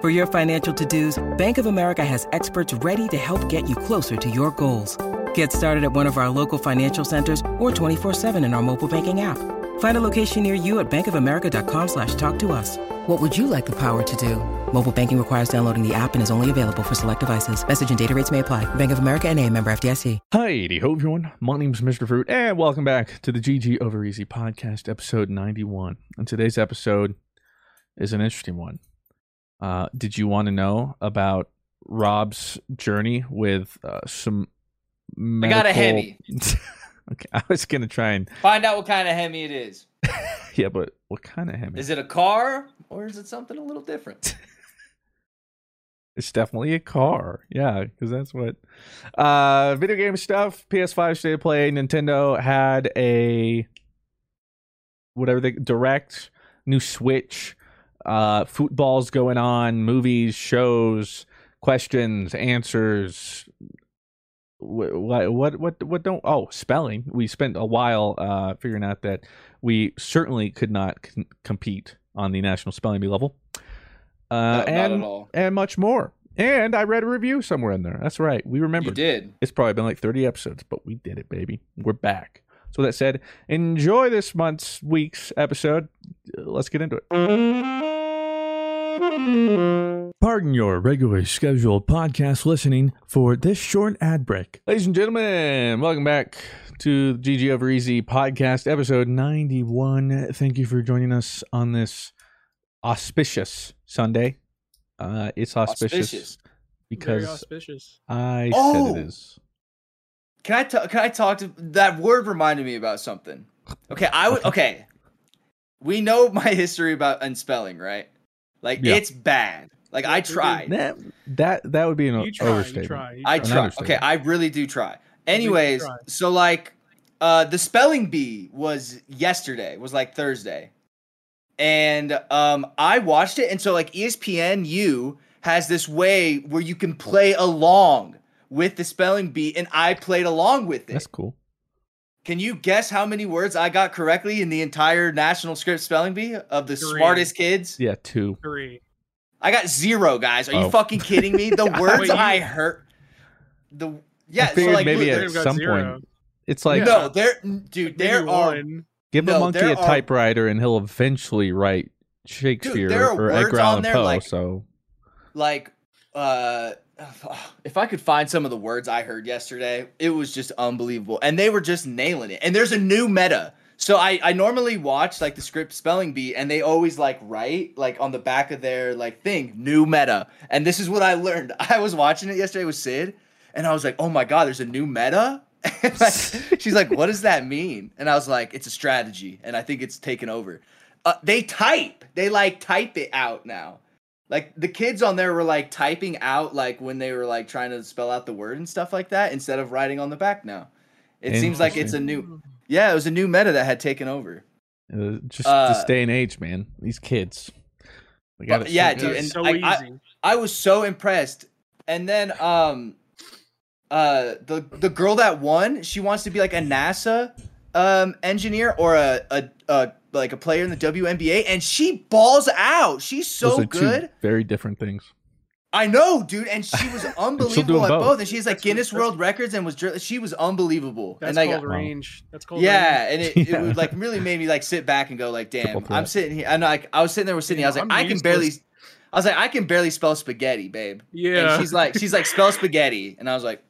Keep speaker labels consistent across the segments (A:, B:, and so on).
A: For your financial to-dos, Bank of America has experts ready to help get you closer to your goals. Get started at one of our local financial centers or 24-7 in our mobile banking app. Find a location near you at bankofamerica.com slash talk to us. What would you like the power to do? Mobile banking requires downloading the app and is only available for select devices. Message and data rates may apply. Bank of America and a member FDIC.
B: Hi, ho everyone. My name's Mr. Fruit and welcome back to the GG Over Easy podcast, episode 91. And today's episode is an interesting one. Uh, did you want to know about Rob's journey with uh, some medical...
C: I got a Hemi.
B: okay, I was gonna try and
C: find out what kind of Hemi it is.
B: yeah, but what kind of Hemi?
C: Is it a car or is it something a little different?
B: it's definitely a car. Yeah, because that's what uh video game stuff. PS5 State of Play. Nintendo had a whatever they direct new Switch uh, footballs going on, movies, shows, questions, answers. What what what what don't oh spelling? We spent a while uh, figuring out that we certainly could not c- compete on the national spelling bee level, uh, no, and and much more. And I read a review somewhere in there. That's right. We remember.
C: You did.
B: It's probably been like 30 episodes, but we did it, baby. We're back. So that said, enjoy this month's week's episode. Let's get into it. Pardon your regularly scheduled podcast listening for this short ad break. Ladies and gentlemen, welcome back to the GG Over Easy podcast, episode 91. Thank you for joining us on this auspicious Sunday. Uh, it's auspicious, auspicious. because auspicious. I oh! said it is.
C: Can I t- can I talk to that word reminded me about something. Okay, I would okay. We know my history about unspelling, right? Like yeah. it's bad. Like I tried.
B: That that, that would be an you try, overstatement. You try, you
C: try. I try. Okay, I really do try. Anyways, try. so like uh the spelling bee was yesterday, was like Thursday. And um I watched it and so like ESPN U has this way where you can play along with the spelling bee and I played along with it.
B: That's cool.
C: Can you guess how many words I got correctly in the entire National Scripps Spelling Bee of the Three. smartest kids?
B: Yeah, two.
D: Three.
C: I got zero, guys. Are oh. you fucking kidding me? The words Wait, I heard. The yeah,
B: so like maybe at some zero. point, it's like
C: no, there, dude. There are one.
B: give no, a monkey a typewriter, and he'll eventually write Shakespeare dude, or Edgar Allan Poe. Like, so,
C: like, uh, if I could find some of the words I heard yesterday, it was just unbelievable. And they were just nailing it. And there's a new meta. So I, I normally watch like the Scripps spelling bee and they always like write like on the back of their like thing, new meta. And this is what I learned. I was watching it yesterday with Sid and I was like, oh my God, there's a new meta. like, she's like, "What does that mean?" And I was like, "It's a strategy, and I think it's taken over." Uh, they type. They like type it out now. Like the kids on there were like typing out like when they were like trying to spell out the word and stuff like that instead of writing on the back now. It seems like it's a new Yeah, it was a new meta that had taken over.
B: Uh, just
C: Uh,
B: this day and age, man. These kids. They got
C: But
B: it
C: yeah, dude, and
D: so
C: I-
D: easy.
C: I- I was so impressed. And then um uh the the girl that won, she wants to be like a NASA um engineer or a a, a like a player in the WNBA and she balls out. She's
B: Those
C: so
B: are two
C: good.
B: very different things.
C: I know, dude, and she was unbelievable at
B: both.
C: both. And she's like
D: That's-
C: Guinness
D: that's-
C: World Records and was dri- she was unbelievable.
D: That's
C: and like
D: called range. That's called
C: yeah,
D: range.
C: and it,
B: Yeah.
C: it would like really made me like sit back and go like, damn, I'm sitting here. I'm like, I was sitting there with Sydney. I was like,
D: I'm
C: I can
D: useless.
C: barely. I was like, I can barely spell spaghetti, babe.
D: Yeah.
C: And she's like, she's like, spell spaghetti, and I was like,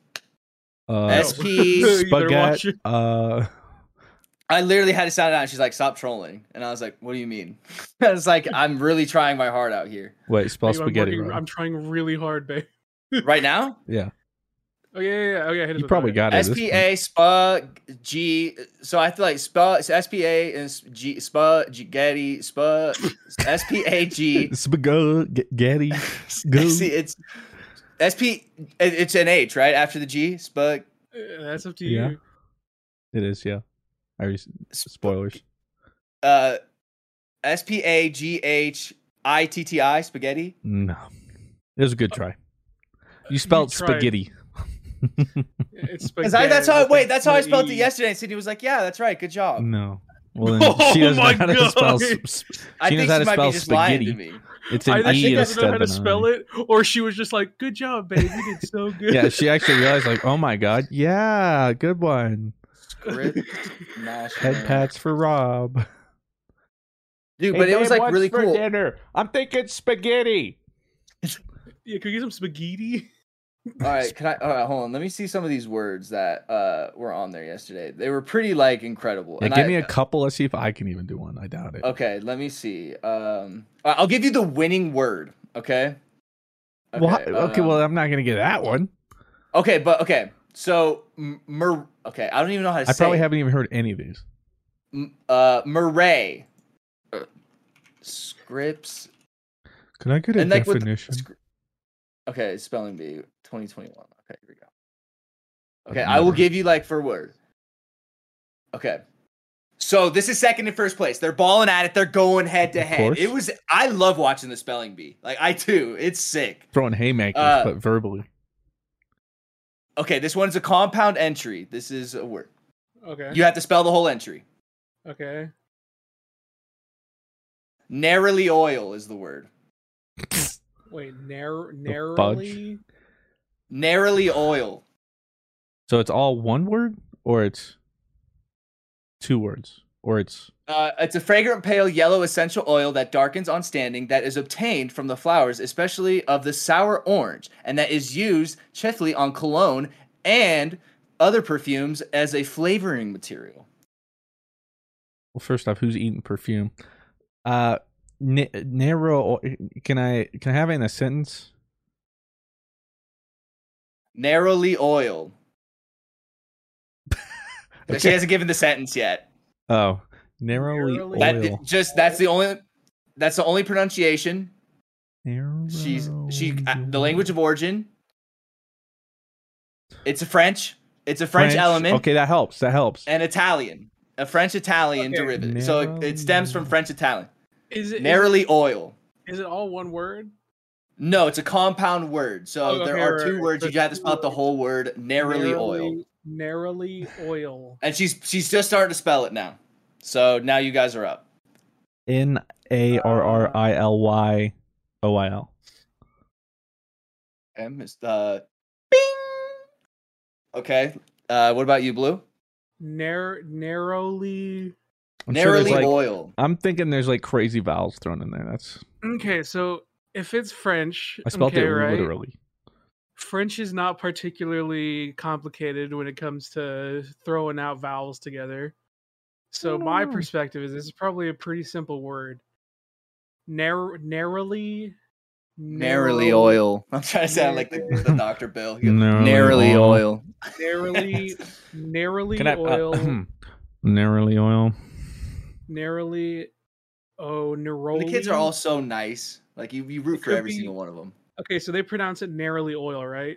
B: Uh,
C: S P.
D: You better watch
B: spaghetti. Uh,
C: I literally had to sound it out. And she's like, stop trolling, and I was like, what do you mean? I was like, I'm really trying my heart out here
B: wait, spell
D: Babe, I'm, working- I'm trying really hard, babe.
C: right now.
B: yeah,
D: Oh yeah, yeah, yeah. Okay, hit us
B: you probably
D: that.
B: got it. at
C: S
B: this
C: P
B: point.
C: A spa G. So I feel like spa S P A and s- G spa Getty spa S P A G.
B: Spaghetti. Go.
C: See, it's S P. It's an H right after the G. Spug.
D: Uh, That's up to
B: Yeah.
D: you.
B: It is, yeah. I you spoilers.
C: Uh, S P A G H I T T I spaghetti.
B: No, it was a good try. You spelled
D: tried.
B: spaghetti.
D: It's
C: Cause I, that's how.
D: with
C: Wait, that's how I spelled it yesterday. And Sydney was like, "Yeah, that's right. Good job."
B: No. Well, then she
D: Oh
B: doesn't know
D: my
B: how to spell.
D: God.
B: sp- sp-
C: I
B: She
C: think
B: knows how
C: she
B: to
C: might
B: spell
C: be just lying
B: spaghetti.
C: to me.
B: It's an
D: Either
B: E
D: she doesn't know how to spell it, or she was just like, "Good job, babe. You did so good."
B: Yeah, she actually realized, like, oh my god, yeah, good one.
C: Script mash.
B: Head pats for Rob.
C: dude. But it was like really cool.
B: dinner? I'm thinking spaghetti.
D: yeah. Can we get some spaghetti?
C: All right, can I? All right, hold on. Let me see some of these words that uh were on there yesterday. They were pretty like incredible.
B: Yeah,
C: And
B: give
C: I-
B: me a couple. Let's see if I can even do one. I doubt it.
C: Okay, let me see. Um, I- I'll give you the winning word. Okay.
B: well, okay,
C: um,
B: well, I'm not gonna get that one.
C: okay, but okay. So, mer. Okay, I don't even know how to
B: I
C: say.
B: I probably
C: it.
B: haven't even heard any of these.
C: M- Uh, Murray. Uh, Scripps.
B: Can I get a
C: And like
B: definition?
C: scr- okay, spelling bee 2021. Okay, here we go. Okay, I will give you like for word. Okay. So this is second and first place. They're balling at it. They're going head to head. It was. I love watching the spelling bee. Like I too. It's sick.
B: Throwing haymakers,
C: uh,
B: but verbally.
C: Okay, this one's a compound entry. This is a word.
D: Okay.
C: You have to spell the whole entry.
D: Okay.
C: Narrowly oil is the word.
D: Wait, narrow, narrowly.
C: Narrowly oil.
B: So it's all one word, or it's two words, or it's
C: Uh, it's a fragrant pale yellow essential oil that darkens on standing that is obtained from the flowers, especially of the sour orange, and that is used chiefly on cologne and other perfumes as a flavoring material.
B: well. First off, who's eating perfume? Uh, na- narrow. Can I can I have it in a sentence?
C: Narrowly oil. She hasn't given the sentence yet.
B: Oh, narrowly,
D: Narrowly-
C: That
B: oil.
C: just that's the only that's the only pronunciation.
B: Narrow
C: She's she uh, the language of origin. It's a French. It's a French, element.
B: Okay, that helps. That helps.
C: and Italian, a French Italian
D: Okay.
C: derivative. So it, it stems from French Italian.
D: Is it
C: Narrowly oil.
D: Is it all one word?
C: No, it's a compound word. So
D: Oh,
C: there
D: okay,
C: are
D: right,
C: two
D: right.
C: words.
D: So
C: You have to spell out the whole word. Narrowly, oil.
D: Narrowly oil.
C: And she's she's just starting to spell it now. So now you guys are up.
B: N A R R I L Y O I L.
C: M is uh, bing. Okay. Uh, what about you, Blue?
D: Narrow, narrowly.
B: I'm sure there's
C: Narrowly
B: like.
C: oil.
B: I'm thinking there's like crazy vowels thrown in there. That's
D: Okay, so if it's French,
B: I spelled
D: okay,
B: it
D: right?
B: literally.
D: French is not particularly complicated when it comes to throwing out vowels together. So my
B: Mm.
D: perspective is this is probably a pretty simple word. Narrow, narrowly,
C: Narrowly
D: narrow-
C: oil. I'm trying to sound like the, the Dr. Bill. He goes,
B: Narrowly
C: Narrowly
B: oil.
C: oil.
D: narrowly, narrowly
B: Can I?
D: oil,
B: Uh, narrowly oil.
D: narrowly. Oh, neroli.
C: The kids are all so nice. Like you, you root
D: It
C: for every
D: be-
C: single one of them.
D: Okay. So they pronounce it narrowly oil, right?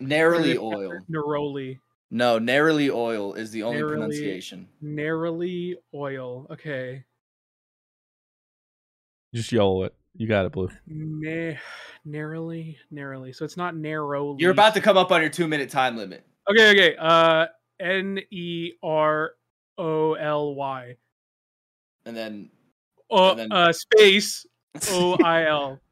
D: Or
C: Narrowly oil.
D: Neroli.
C: No, narrowly oil is the only
D: Narrowly-
C: pronunciation.
D: Narrowly oil. Okay.
B: Just yell it. You got it, Blue.
D: Na- narrowly, narrowly. So it's not narrowly.
C: You're about to come up on your two minute time limit.
D: Okay, okay. Uh, N E R O L Y.
C: And then
D: Uh,
C: And then-
D: uh, space O I L.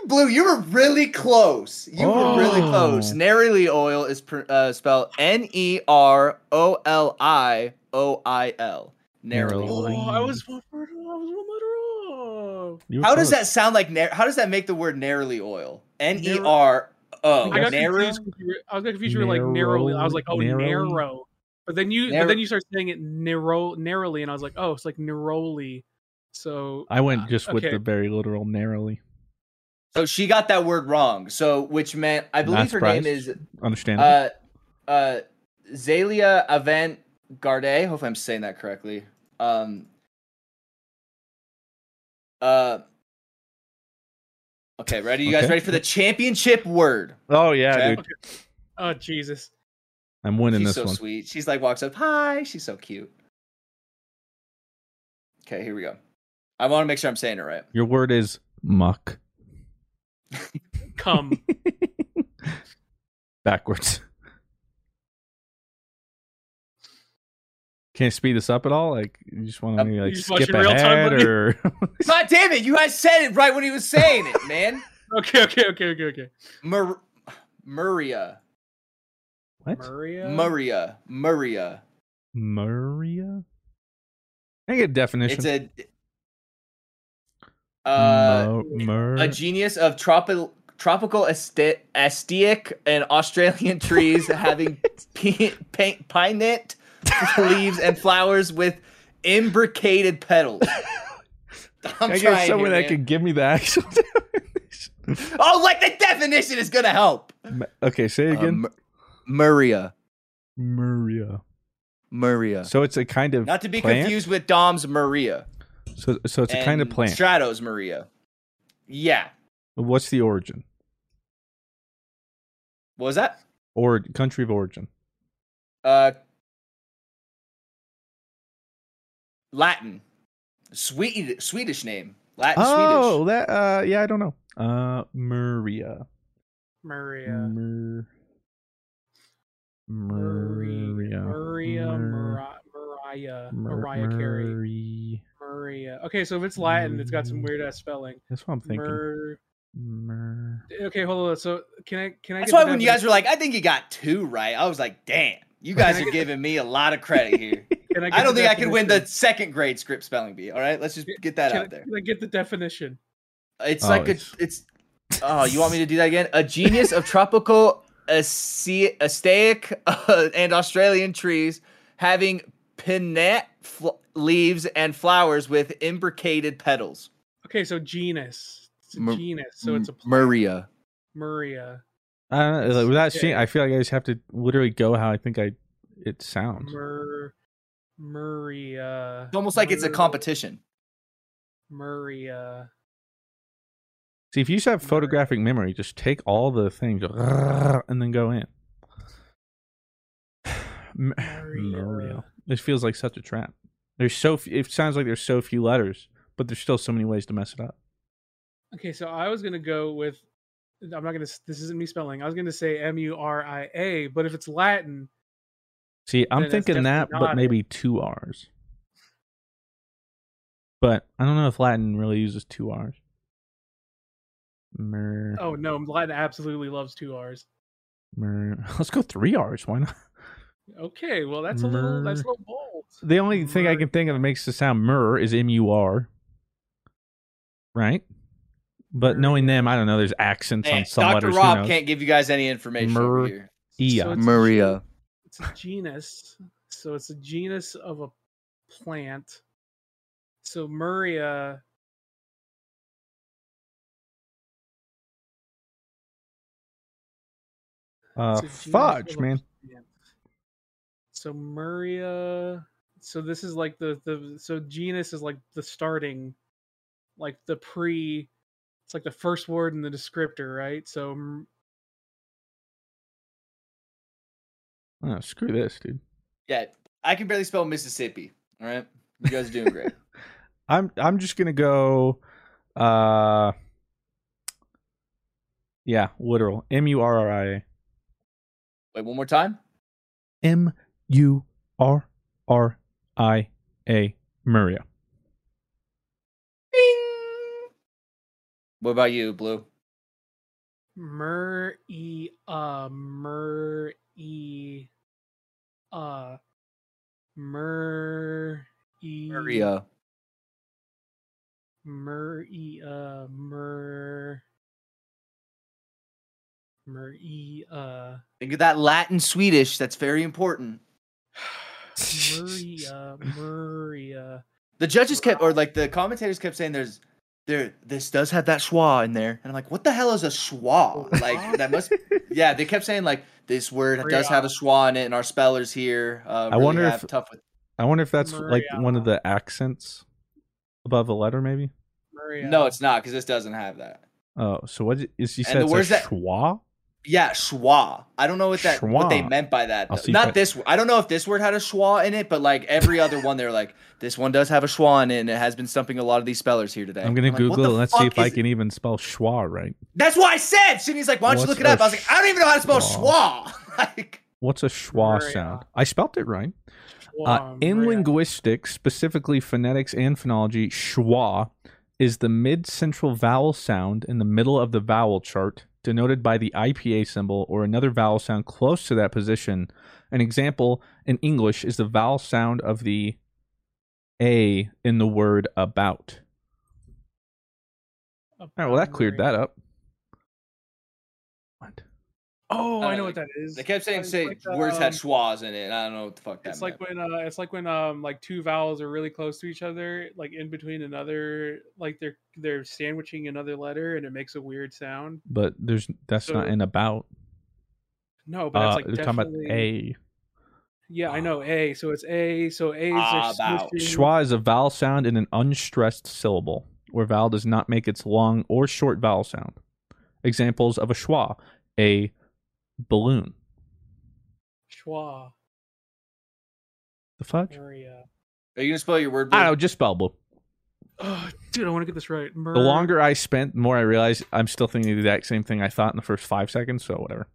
C: Bing! Blue, you were really close. You were really close.
B: Oh.
C: Narrowly oil is pr- uh, spelled N E R O L I O I L. Narrowly.
B: Narrowly.
D: Oh, I was one word- I was one letter off.
B: You were
C: How does that sound like? Nar- how does that make the word narrowly oil? N E R O.
D: I got
C: Narrow.
D: confused. 'cause you were- I was confused. You were like narrowly. I was like, oh,
B: Narrow-
D: narrow. But then you,
C: Narrow-
D: but then you start saying it narrow, narrowly, and I was like, oh, it's like narrowly. So
B: I went
D: uh,
B: just with
D: okay.
B: the very literal narrowly.
C: So she got that word wrong. So which meant I believe
B: Not
C: her name is
B: Understand?
C: uh uh Zaila Avant Garde. Hopefully I'm saying that correctly. Um uh Okay, ready? You guys ready for the championship word?
B: oh yeah,
C: okay.
B: dude.
D: oh Jesus.
B: I'm winning
C: She's
B: this
C: so
B: one.
C: sweet. She's like walks up, "Hi." She's so cute. Okay, here we go. I want to make sure I'm saying it right.
B: Your word is muck.
D: Come.
B: Backwards. Can't speed this up at all? Like you just want to
D: you
B: like skip
D: watching real time,
B: ahead or
C: God damn it! You guys said it right when he was saying it, man.
D: okay, okay, okay, okay, okay.
C: Mur- Maria,
B: what?
D: Maria.
C: Maria, Maria.
B: Maria? I get a definition?
C: It's a uh,
B: Mo-
C: a genus of tropical tropical aesthetic and Australian trees having pi- pi- pinnate leaves and flowers with imbricated petals. I'm
B: I get someone
C: here,
B: that can give me the actual definition?
C: Oh, like the definition is gonna help.
B: Okay, say it
C: Uh,
B: again.
C: Maria,
B: Maria.
C: Maria.
B: So it's a kind of
C: Not to be
B: plant?
C: confused with Dom's Maria.
B: So so it's a kind of plant.
C: Stratos Maria. Yeah.
B: What's the origin?
C: What was that?
B: Or country of origin?
C: Uh, Latin, Swede, Swedish name. Latin,
B: Oh,
C: Swedish.
B: Oh, that uh yeah, I don't know. Uh Maria.
D: Maria.
B: Mer-
D: Maria.
B: Maria.
D: Maria.
B: Mer-
D: Mariah.
B: Mer-
D: Mariah Carey.
B: Mari-
D: Maria. Okay, so if it's Latin, it's got some weird ass spelling.
B: That's what I'm thinking.
D: Mer-
B: Mer-
D: okay, hold on. So can I can I?
C: That's
D: get
C: why when you guys
D: definition?
C: were like, I think you got two right, I was like, damn, you guys are giving me a lot of credit here.
D: Can I, get
C: I don't
D: the
C: think I can win the second grade Scripps spelling bee. All right, let's just get that
D: Can I,
C: out there.
D: can I get the definition?
C: It's
B: Oh,
C: like a,
B: it's-
C: it's. Oh, you want me to do that again? A genus of tropical ace- astaic uh, and Australian trees having pinnate fl- leaves and flowers with imbricated petals.
D: Okay, so genus. It's a
C: Mar-
D: genus, so it's a plant.
C: Maria.
D: Maria.
B: I don't know. Like, without
D: Yeah.
B: seeing, I feel like I just have to literally go how I think I it sounds.
D: Mer, Maria.
C: It's almost like it's a competition.
D: Maria.
B: See, if you just have photographic memory, just take all the things and then go in. M-
D: Maria.
B: Maria. This feels like such a trap. There's so f- it sounds like there's so few letters, but there's still so many ways to mess it up.
D: Okay, so I was gonna go with. I'm not gonna. This isn't me spelling. I was gonna say M U R I A, but if it's Latin,
B: See, I'm thinking that, but maybe two R's. But I don't know if Latin really uses two R's. Mer,
D: oh no, Latin absolutely loves two R's.
B: mer. Let's go three R's. Why not?
D: Okay, well that's a little that's a little bold.
B: The only Mur. thing I can think of that makes the sound mur is M U R. Right? But Mur. knowing them, I don't know. There's accents
C: hey,
B: on some
C: Dr.
B: letters. Dr.
C: Rob can't give you guys any information
B: Mur-
C: here.
D: So it's
C: Maria.
D: A, it's a genus. So it's a genus of a plant. So Maria
B: Uh, fudge, man
D: plant. So Muria. So this is like the the so genus is like the starting, like the pre. It's like the first word in the descriptor, right? So
B: Oh, screw this, dude.
C: Yeah, I can barely spell Mississippi. All right, you guys are doing great.
B: I'm I'm just gonna go. Uh, yeah, literal. M U R R I A.
C: Wait, one more time.
B: M U R R I A. Maria.
C: Bing. What about you, Blue?
D: Mer e uh mer e uh mer e
C: Maria.
D: mer e uh mer mer e uh
C: Think of that Latin Swedish. That's very important.
D: Maria Maria
C: The judges kept, or like the commentators kept saying, "There's, there, this does have that schwa in there," and I'm like, "What the hell is a schwa? Like that must." Yeah, they kept saying like this word does have a schwa in it, and our spellers here. Uh,
B: I wonder
C: have
B: if-
C: tough with.
B: I wonder if that's like one of the accents above a letter, maybe.
D: Maria
C: No, it's not because this doesn't have that.
B: Oh, so what is you
C: And
B: said
C: the
B: it's
C: words
B: a
C: that-
B: schwa?
C: Yeah, schwa. I don't know what that what they meant by that.
B: I'll
C: though.
B: see if
C: Not
B: I-
C: this. I don't know if this word had a schwa in it, but like every other one, they're like, this one does have a schwa in it, and it has been stumping a lot of these spellers here today.
B: I'm gonna
C: like, what
B: Google
C: the
B: it. Let's see if I
C: is-
B: can even spell schwa right.
C: That's why I said. Sydney's like, why don't you look it up? I was like, I don't even know how to spell
B: schwa?
C: schwa. like,
B: What's a schwa
D: Maria.
B: sound? I spelt it right. Uh, in linguistics, specifically phonetics and phonology, schwa is the mid-central vowel sound in the middle of the vowel chart, denoted by the IPA symbol or another vowel sound close to that position. An example in English is the vowel sound of the A in the word about. All right, well, that cleared that up. What?
D: Oh, I
C: Uh,
D: know what that is.
C: they kept saying say
D: like,
C: words had
D: um,
C: schwas in it, I don't know what the fuck that
D: It's like when uh, it's like when um like two vowels are really close to each other, like in between another, like they're they're sandwiching another letter, and it makes a weird sound.
B: But there's that's not
D: So-
B: in about.
D: No, but
B: Uh,
D: that's like
B: they're talking about. A.
D: Yeah, I know A. So it's A. So A's
C: Ah,
D: are
C: about.
B: Schwa is a vowel sound in an unstressed syllable, where vowel does not make its long or short vowel sound. Examples of a schwa: a balloon.
D: Schwa,
B: The fuck?
D: Maria.
C: Are you gonna spell your word?
B: I don't know, just spell blue.
D: Oh, dude, I want to get this right.
B: The longer I spent, the more I realized I'm still thinking the exact same thing I thought in the first five seconds. So whatever.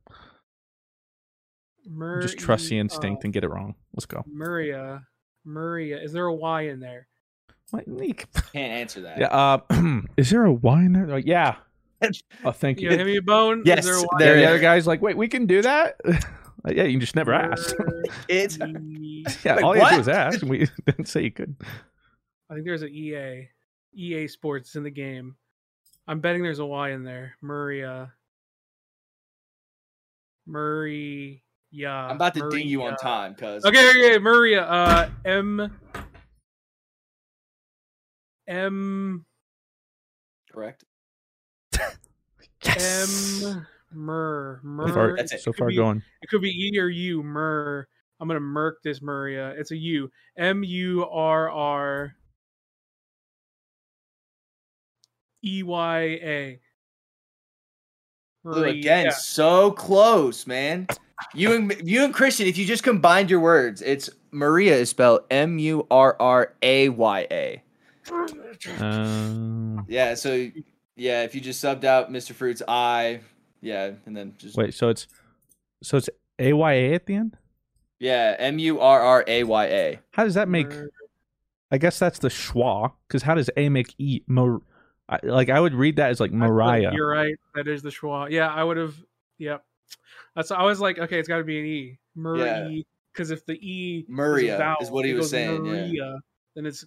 D: Mer-
B: Just trust the
D: uh,
B: instinct and get it wrong. Let's go.
D: Maria, Maria. Is there a Y in there?
B: What? Nick?
C: Can't answer that.
B: Yeah. Uh, is there a Y in there? Like, yeah. Oh, thank you.
D: Yeah, give me a bone.
C: Yes,
D: Is there a Y
B: Yeah,
C: there
B: the other guy's like, wait, we can do that. Like, yeah, you just never asked.
C: It's
B: yeah,
C: Wait,
B: all you had to do
C: what?
B: was ask, and we didn't say you could.
D: I think there's an EA. EA Sports in the game. I'm betting there's a Y in there. Maria. Murray. Yeah.
C: I'm about to ding you on time, cuz.
D: Okay, okay, Maria. Uh, M. M.
C: Correct.
D: M. Mur. Mur.
B: So far,
C: That's it.
B: so
D: could
B: far
D: be-
B: going.
D: It could be E or U. Mur. I'm gonna murk this Maria. It's a U. M U R R. E Y A.
C: Blue
D: Maria.
C: again, so close, man. You and you and Christian, if you just combined your words, it's Murraya is spelled M U R R A Y A.
B: Um,
C: Yeah, so yeah, if you just subbed out Mr. Fruit's I, yeah, and then just
B: wait, so it's so it's A Y A at the end.
C: yeah, M U R R A Y A.
B: How does that make? I guess that's the schwa. Because how does A make E? Mar- I, like I would read that as like
D: I
B: Mariah.
D: You're right. That is the schwa. Yeah, I would have. Yep. That's. I was like, okay, it's got to be an E. Marie. Because if the E
C: Maria
D: is, a vowel,
C: is what he was
D: goes
C: saying, yeah.
D: Then it's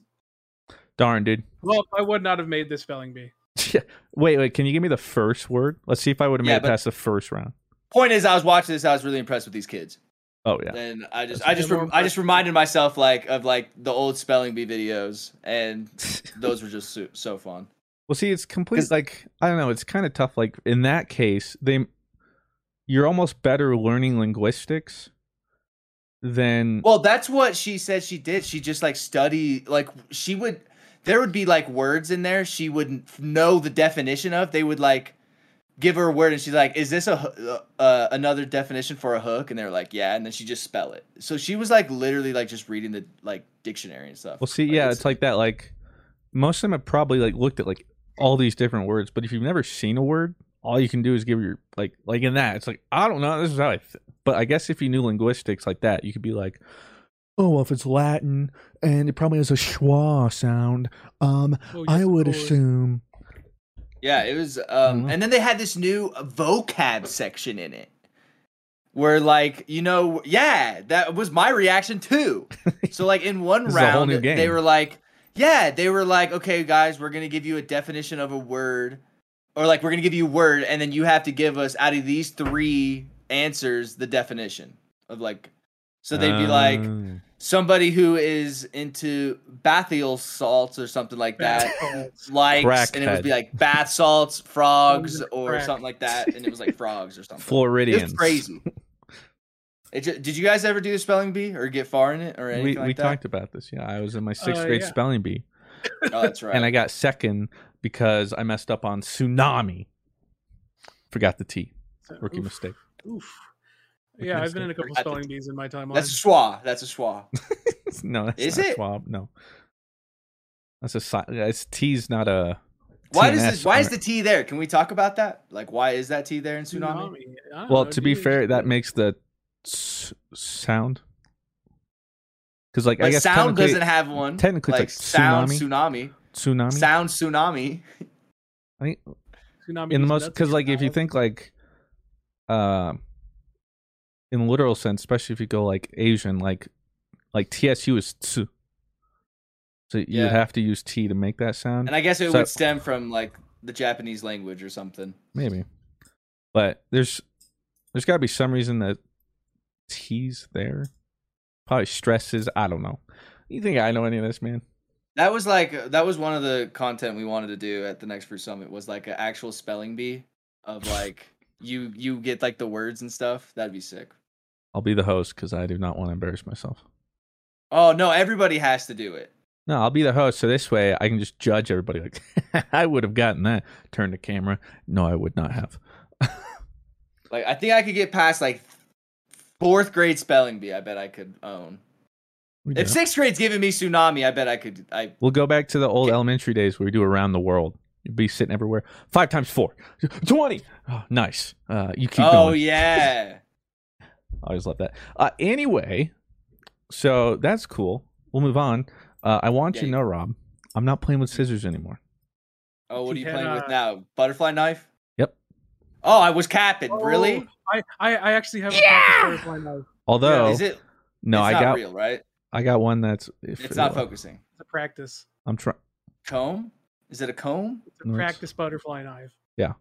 B: Darn, dude.
D: well. I would not have made this spelling bee.
B: wait, wait. Can you give me the first word? Let's see if I would have made
C: Yeah,
B: it past the first round.
C: Point is, I was watching this, I was really impressed with these kids.
B: Oh yeah.
C: And I just,
D: That's
C: I just,
D: more
C: rem- I just reminded myself like of like the old spelling bee videos, and those were just so, so fun.
B: Well, see, it's complete.
C: 'Cause-
B: Like I don't know. It's kind of tough. Like in that case, they you're almost better learning linguistics than
C: Well, that's what she said she did. She just like study like she would there would be like words in there she wouldn't know the definition of. They would like give her a word and she's like, "Is this a uh, another definition for a hook?" And they're like, "Yeah," and then she just spell it. So she was like literally like just reading the like dictionary and stuff.
B: Well, see, yeah, it's, like that. Like most of them have probably like looked at like all these different words, but if you've never seen a word, all you can do is give your like like in that. It's like I don't know. This is how I. Th-. But I guess if you knew linguistics like that, you could be like, oh, well, if it's Latin and it probably has a schwa sound, um,
D: Oh, yes,
B: I would assume.
C: Yeah, it was um
B: Mhm.
C: and then they had this new vocab section in it. Where like, you know, yeah, that was my reaction too. So like in one
B: This is a whole
C: round they were like, yeah, they were like, okay guys, we're going to give you a definition of a word or like we're going to give you a word and then you have to give us out of these 3 answers the definition of like so they'd be like
B: Um,
C: somebody who is into bathyl salts or something like that likes and it would be like bath salts, frogs, or
D: crack.
C: something like that, and it was like frogs or something. It
B: Floridians.
C: was crazy. It ju- did you guys ever do the spelling bee or get far in it or anything
B: we
C: like
B: we
C: that?
B: talked about this. Yeah, I was in my sixth
D: Uh,
B: grade
D: yeah.
B: spelling bee,
C: oh, that's right.
B: and I got second because I messed up on tsunami. Forgot the T. Rookie
D: oof,
B: mistake.
D: Oof.
B: Rookie
D: Yeah, I've been in a couple
C: At the
D: spelling bees in my time.
C: that's a schwa. That's a schwa.
B: no, that's
C: Is
B: not
C: it?
B: Schwab. No, that's a si- it's T's not a.
C: Why does this? Why is the T there? Can we talk about that? Like, why is that T there in tsunami?
D: I don't
B: Well,
D: know,
B: to be
D: dude.
B: fair, that makes the s- sound. Because like I guess
C: sound doesn't have one.
B: technically it's
C: like
B: like
C: sound
B: tsunami.
C: tsunami.
B: tsunami.
C: Sound tsunami.
B: I think
D: Tsunami
B: in the most because like if you think like, um, in literal sense, especially if you go like Asian, like like TSU is tsu. So you
C: Yeah.
B: have to use T to make that sound.
C: And I guess it
B: So-
C: would stem from like the Japanese language or something.
B: Maybe. But there's there's got to be some reason that T's there. Probably stresses. I don't know. You think I know any of this, man?
C: That was like that was one of the content we wanted to do at the next fruit summit was like an actual spelling bee of like you you get like the words and stuff. That'd be sick.
B: I'll be the host because I do not want to embarrass myself.
C: Oh no, everybody has to do it.
B: No, I'll be the host, so this way I can just judge everybody. Like I would have gotten that. Turn the camera. No, I would not have.
C: Like I think I could get past like fourth grade spelling bee. I bet I could own. If sixth grade's giving me tsunami, I bet I could. I
B: We'll go back to the old
C: Okay.
B: elementary days where we do around the world. You'd be sitting everywhere. Five times four. Twenty. Oh, nice. Uh, you keep
C: oh
B: going.
C: yeah.
B: I always love that. Uh, anyway, so that's cool. We'll move on. Uh, I want
C: Yeah,
B: you to know, Rob, I'm not playing with scissors anymore.
C: Oh, what are
D: You
C: you playing with now? Butterfly knife?
B: Yep.
C: Oh, I was capping. Really?
D: Oh, I, I, I actually have a butterfly knife.
B: Although,
C: Is it?
B: no,
C: it's
B: I
C: not
B: got
C: real, right?
B: I got one that's. If
C: It's not
B: uh,
C: focusing.
D: It's a practice.
B: I'm trying.
C: Comb? Is it a comb?
D: It's a
B: No, it's-
D: practice butterfly knife. Yeah.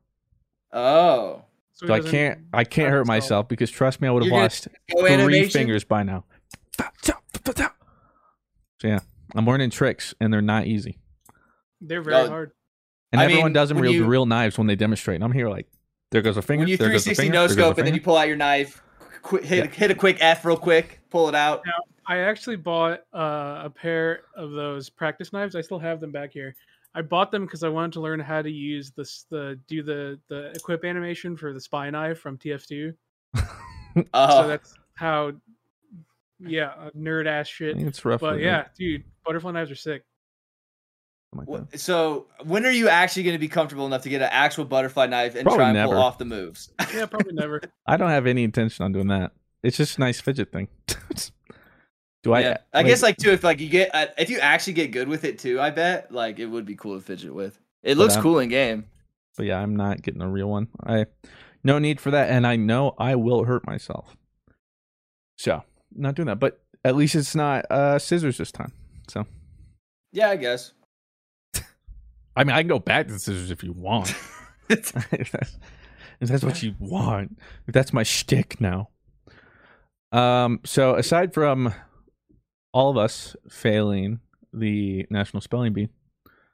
C: Oh.
D: So,
B: So I can't. I can't hurt
D: hurt
B: myself because trust me, I would have lost three
C: animation?
B: fingers by now. So yeah, I'm learning tricks, and they're not easy.
D: They're very
C: No,
D: hard.
B: And
C: I
B: everyone
C: mean,
B: does them
C: when
B: real
C: you-
B: real knives when they demonstrate. And I'm here like, there goes a finger.
C: When you
B: there goes a
C: 360
B: finger.
C: no
B: there goes a
C: scope and then you pull out your knife, quick, hit, hit a quick F real quick, pull it out.
D: I actually bought uh, a pair of those practice knives. I still have them back here. I bought them because I wanted to learn how to use this the do the the equip animation for the spy knife from TF2.
C: Oh,
D: So that's how, yeah, uh, nerd ass shit.
B: it's rough.
D: But
B: with it,
D: yeah, dude, butterfly knives are sick.
B: something like
C: so when are you actually going to be comfortable enough to get an actual butterfly knife and
B: Probably
C: try and
B: never.
C: pull off the moves?
D: Yeah, probably never.
B: I don't have any intention on doing that. It's just a nice fidget thing. Do I?
C: yeah. I guess like too, if like you get uh, if you actually get good with it too, I bet like it would be cool to fidget with. It looks
B: I'm-
C: cool in game.
B: But yeah, I'm not getting a real one. I no need for that, and I know I will hurt myself. So not doing that. But at least it's not uh scissors this time. So
C: Yeah, I guess.
B: I mean, I can go back to the scissors if you want. if, that's, if that's what you want. If that's my shtick now. Um. So aside from all of us failing the national spelling bee,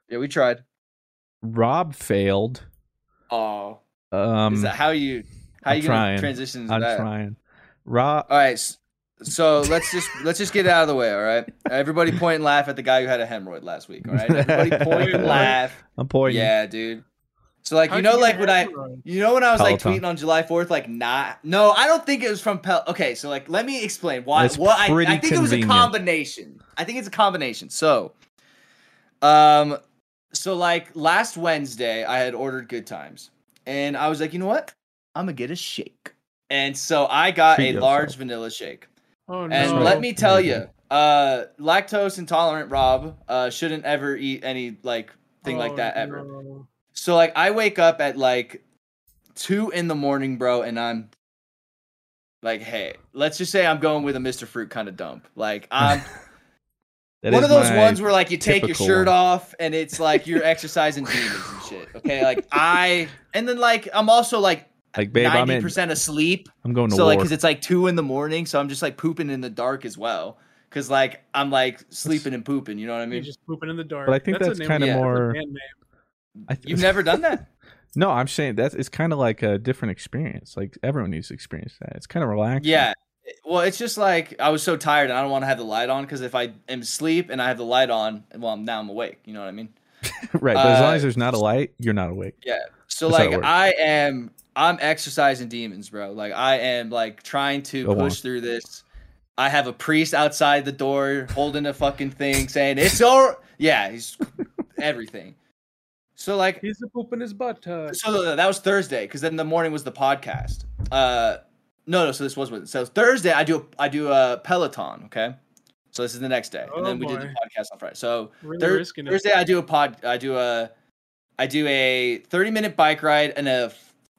C: yeah, we tried.
B: Rob failed.
C: Oh,
B: Um.
C: is that how you? How
B: I'm
C: you gonna
B: trying.
C: transition into
B: I'm
C: that?
B: trying. Raw.
C: All right. s- So let's just let's just get it out of the way. All right. Everybody point and laugh at the guy who had a hemorrhoid last week. All right. Everybody point and laugh.
B: I'm pointing.
C: Yeah, dude. So like you
D: How'd
C: know like when I
D: hemorrhoids?
C: you know when I was like tweeting on July 4th like not no I don't think it was from Pel okay so like let me explain why
B: It's
C: what I, I think it was a combination. I think it's a combination. So um so like last Wednesday I had ordered good times and I was like you know what? I'm gonna get a shake. And so I got
B: Treat
C: a large vanilla shake.
D: Oh no!
C: and let me tell you, uh, lactose intolerant Rob uh, shouldn't ever eat any like thing like
D: Oh,
C: that ever.
D: no.
C: So like, I wake up at like two in the morning, bro, and I'm like, hey, let's just say I'm going with a Mr. Fruit kind of dump. Like I'm
B: That
C: one
B: is
C: of those ones where like you take your shirt
B: one.
C: off and it's like you're exercising demons and shit. Okay, like I and then like I'm also like
B: like, babe, I'm
C: ninety
B: in.
C: percent asleep.
B: I'm going to
C: So
B: war.
C: like, cause it's like two in the morning, so I'm just like pooping in the dark as well. Cause like I'm like sleeping and pooping. You know what I
D: You're
C: mean?
D: just pooping in the dark.
B: but I think
D: a
B: that's
D: name-
B: kind of
C: yeah,
D: that's a
B: more. I th-
C: You've never done that?
B: No, I'm saying that's it's kind of like a different experience. Like everyone needs to experience that. It's kind of relaxing.
C: Yeah. Well, it's just like I was so tired and I don't want to have the light on because if I am asleep and I have the light on, well, now I'm awake. You know what I mean?
B: right. But as long
C: Uh,
B: as there's not a light, you're not awake.
C: Yeah. So
B: That's
C: like. I am I'm exercising demons, bro. Like I am like trying to
B: Go
C: push
B: on.
C: through this. I have a priest outside the door holding a fucking thing saying it's all yeah, he's everything. So like
D: He's a poop in his butt. Uh,
C: so that was Thursday because then the morning was the podcast. Uh no, no, so this was what so Thursday I do I do a Peloton, okay? So this is the next day.
D: Oh,
C: and then we did the podcast on Friday. So
D: really
C: Thur-
D: risking it.
C: Thursday I do a pod. I do a, I do a thirty minute bike ride and a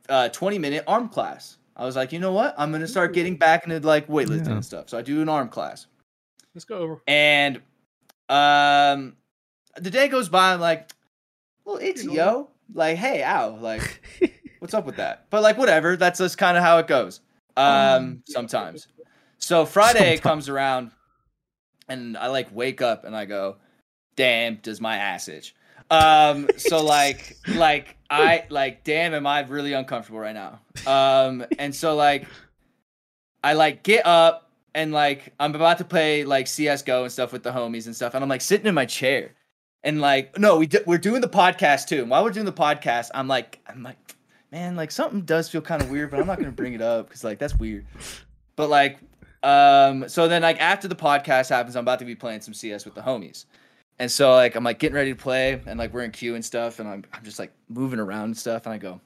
C: uh, twenty minute arm class. I was like, you know what? I'm gonna start getting back into like weightlifting
B: Yeah.
C: and stuff. So I do an arm class,
D: Let's go over.
C: and um, the day goes by. I'm like, well, it's
D: You know
C: yo, like, hey, ow, like, what's up with that? But like, whatever. That's just kind of how it goes. Um, sometimes. So Friday
B: Sometimes.
C: comes around, and I like wake up and I go, "Damn, does my ass itch?" Um, so like, like I like, damn, am I really uncomfortable right now? Um, and so like, I like get up and like I'm about to play like CS:GO and stuff with the homies and stuff, and I'm like sitting in my chair, and like, no, we d- we're doing the podcast too. And while we're doing the podcast, I'm like, I'm like, man, like something does feel kind of weird, but I'm not gonna bring it up because like that's weird. But like, um, so then like after the podcast happens, I'm about to be playing some CS with the homies. And so like I'm like getting ready to play and like we're in queue and stuff and I'm I'm just like moving around and stuff and I go.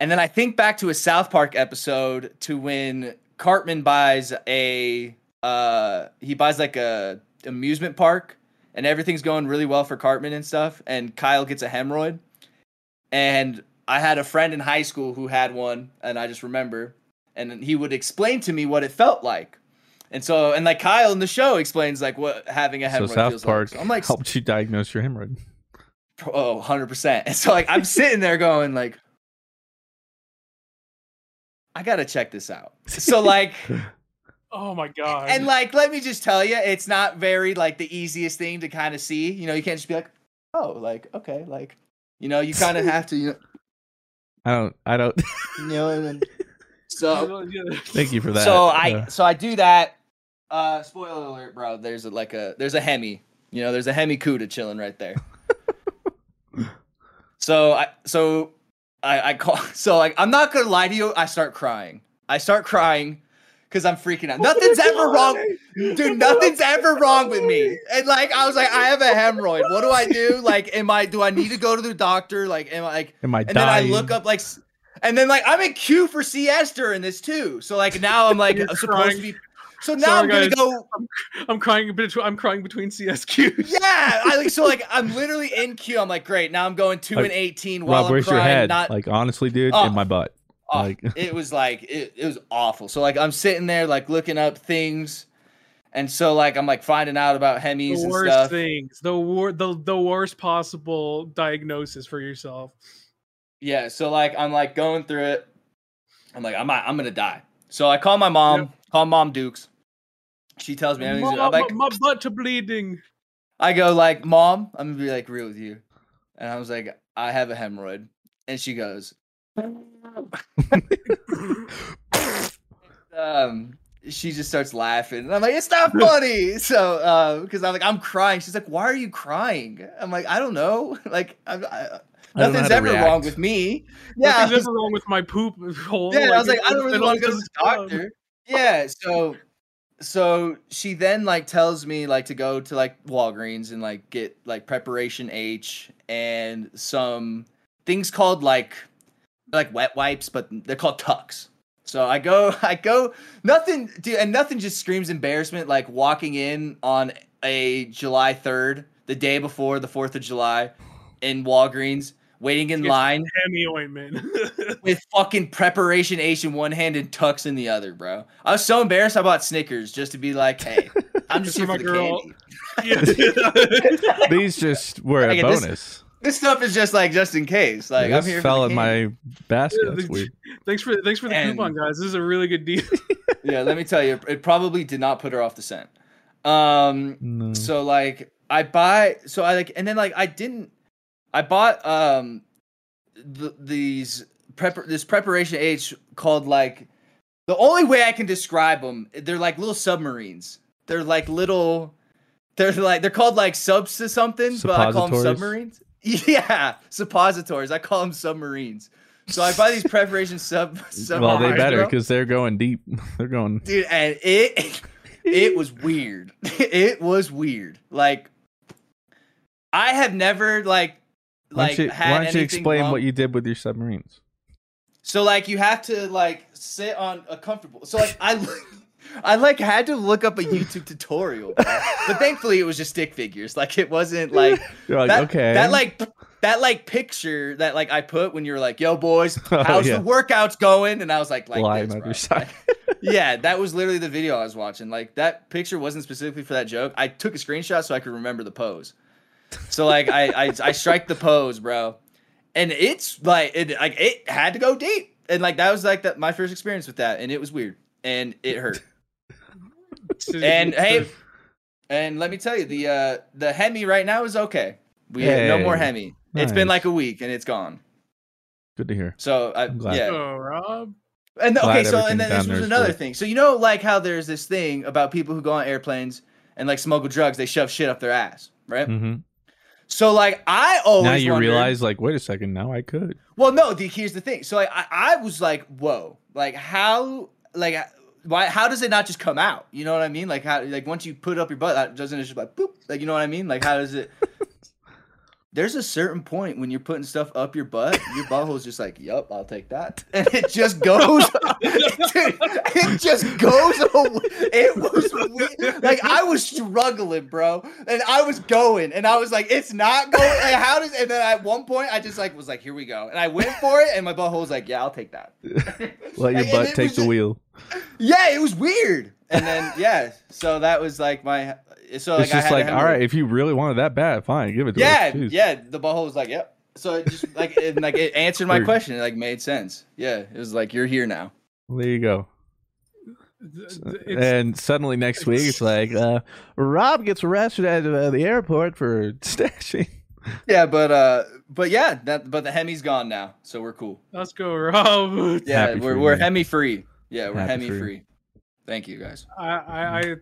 C: And then I think back to a South Park episode to when Cartman buys a uh he buys like a amusement park and everything's going really well for Cartman and stuff and Kyle gets a hemorrhoid. And I had a friend in high school who had one and I just remember and he would explain to me what it felt like. And so, and like Kyle in the show explains like what having a
B: So
C: hemorrhoid
B: South
C: feels
B: Park
C: like. So I'm like,
B: helped you diagnose your hemorrhoid.
C: oh, 100%. And so like I'm sitting there going like, I gotta check this out. So like,
D: Oh my god.
C: and like, let me just tell you, it's not very like the easiest thing to kind of see. You know, you can't just be like, oh, like okay, like, you know, you kind of have to, you know,
B: I don't. I don't.
C: you know and then, so
B: Thank you for that.
C: So I
B: Uh,
C: so I do that. Uh spoiler alert, bro. There's a, like a there's a Hemi. You know, there's a Hemi Cuda chilling right there. so I so I I call so like I'm not gonna lie to you, I start crying. I start crying because I'm freaking out. Nothing's ever wrong. Dude, nothing's ever wrong with me. And like I was like, I have a hemorrhoid. What do I do? Like, am I do I need to go to the doctor? Like, am I like
B: am I
C: and
B: dying?
C: then I look up like, and then like I'm in queue for CS during this too. So like now I'm like supposed
D: crying.
C: to be. So now
D: Sorry,
C: I'm gonna
D: guys.
C: go.
D: I'm crying between I'm crying between CSQs.
C: Yeah, I like so like I'm literally in queue. I'm like, great. Now I'm going two
B: Like,
C: and eighteen while
B: Rob,
C: I'm
B: where's
C: crying.
B: your head?
C: Not
B: like honestly, dude,
C: Oh.
B: in my butt.
C: Oh,
B: like-
C: it was like it, it was awful. So like I'm sitting there like looking up things, and so like I'm like finding out about Hemis
D: The
C: and
D: worst
C: stuff.
D: things. The wor- the the worst possible diagnosis for yourself.
C: Yeah, so like I'm like going through it. I'm like I'm I'm gonna die. So I call my mom.
D: Yep.
C: Call mom Dukes. She tells me everything's.
D: Mom,
C: I'm like,
D: my butt to bleeding.
C: I go like, "Mom, I'm gonna be like real with you," and I was like, "I have a hemorrhoid," and she goes, um, she just starts laughing, and I'm like, "It's not funny." so, because I'm like, I'm crying. She's like, "Why are you crying?" I'm like, "I don't know. Like, I'm, I, nothing's ever wrong with me." Yeah,
D: Nothing's
C: was-
D: ever wrong with my poop hole.
C: yeah. I was like, I don't really want to go to the doctor. Yeah. So, so she then like tells me like to go to like Walgreens and like get like preparation H and some things called like like wet wipes, but they're called tucks. So I go, I go, nothing, dude, and nothing just screams embarrassment like walking in on a July 3rd, the day before the 4th of July in Walgreens, waiting in
D: Get
C: line
D: Hemi ointment.
C: with fucking preparation H in one hand and tucks in the other, bro. I was so embarrassed I bought Snickers just to be like, hey, I'm just
D: Just
C: here
D: for
C: for
D: my
C: the
D: girl.
C: candy.
D: Yeah.
B: These just were a
C: Okay, this-
B: bonus.
C: This stuff is just like just in case. Like I'm here
B: fell
C: for the
B: in
C: candy.
B: my basket. That's weird.
D: thanks for thanks for the
C: And-
D: coupon, guys. This is a really good deal.
C: yeah, let me tell you, it probably did not put her off the scent. Um,
B: No.
C: so like I buy, so I like, and then like I didn't, I bought um, th- these prep this preparation H called like the only way I can describe them, they're like little submarines. They're like little, they're like they're called like subs to something, but I call them submarines. Yeah, suppositories. I call them submarines. So I buy these preparation sub.
B: well, they better because they're going deep. They're going.
C: dude and it it was weird it was weird like i have never like
B: Why
C: like
B: don't you,
C: had
B: why don't you explain
C: wrong-
B: what you did with your submarines?
C: so like you have to like sit on a comfortable so like i i like had to look up a youtube tutorial bro. but thankfully it was just stick figures like it wasn't like
B: like,
C: that,
B: okay.
C: that like that like picture that like i put when you were like yo boys
B: Oh,
C: how's
B: yeah.
C: the workouts going and i was like like
B: lying
C: this,
B: your
C: yeah, that was literally the video I was watching. Like that picture wasn't specifically for that joke. I took a screenshot so I could remember the pose. So like I I, I strike the pose, bro, and it's like it like it had to go deep, and like that was like that my first experience with that, and it was weird and it hurt. And hey, and let me tell you, the uh the hemi right now is okay. We have no more
B: Hey,
C: hemi. It's been like a week and it's gone.
B: Good to hear.
C: So I
B: I'm glad.
C: yeah.
D: oh, Rob.
C: And
B: Glad
C: okay, so and then
B: down
C: this was
B: is
C: another thing. So you know, like how there's this thing about people who go on airplanes and like smuggle drugs, they shove shit up their ass, right?
B: hmm
C: So like I always
B: Now you
C: wondered-
B: realize, like, wait a second. Now I could.
C: Well, no. The, here's the thing. So like I, I was like, whoa, like how, like why? How does it not just come out? You know what I mean? Like how, like once you put up your butt, doesn't it just like boop? Like you know what I mean? Like how does it? There's a certain point when you're putting stuff up your butt, your butthole's just like, "Yup, I'll take that," and it just goes. Dude, it just goes. Away. It was weird. like I was struggling, bro, and I was going, and I was like, "It's not going." Like, how does? And then at one point, I just like was like, "Here we go," and I went for it, and my butthole was like, "Yeah, I'll take that."
B: Let your butt take the
C: just-
B: wheel.
C: Yeah, it was weird. And then yeah, so that was like my. So like
B: it's
C: I
B: just
C: had
B: like,
C: to
B: all
C: have-
B: right, if you really wanted that bad, fine, give it to me.
C: Yeah,
B: us. Jeez.
C: yeah. The butthole was like, "Yep." So it just like it, like it answered my question. It like made sense. Yeah, it was like you're here now.
B: Well, there you go.
D: It's,
B: and suddenly next week, it's like, uh, Rob gets arrested at uh, the airport for stashing.
C: Yeah, but uh, but yeah, that but the Hemi's gone now, so we're cool.
D: let's go, Rob.
C: Yeah,
B: Happy
C: we're
B: for
C: we're
B: you.
C: Hemi free. Yeah, we're
B: Happy
C: Hemi
B: for you.
C: free. Thank you guys.
D: I, I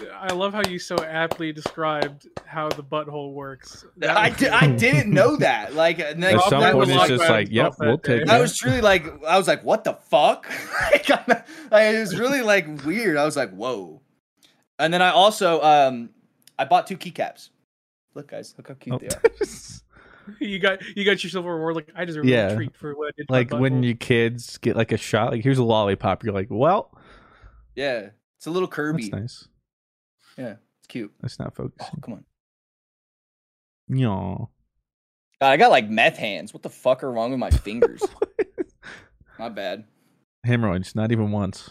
D: I I love how you so aptly described how the butthole works. That
C: I,
D: was-
C: di- I didn't know that. Like, and then
B: At
D: Rob
B: some
D: learned a
B: point, it's just like, yep,
D: that
B: we'll
D: day.
B: take
C: I was truly like, I was like, what the fuck? like, I'm- like, it was really like weird. I was like, whoa. And then I also um, I bought two keycaps. Look, guys, look how cute
B: Oh.
C: they are.
D: you got you got yourself a reward. Like I deserve
B: Yeah.
D: a treat for what I did. to my
B: like when
D: butthole.
B: you kids get like a shot, like here's a lollipop. You're like, well,
C: Yeah, it's a little Kirby.
B: that's nice.
C: Yeah, it's cute.
B: That's not
C: Oh,
B: focusing.
C: come on.
B: Yaw.
C: God, I got like meth hands. What the fuck are wrong with my fingers? My bad.
B: Hemorrhoids, not even once.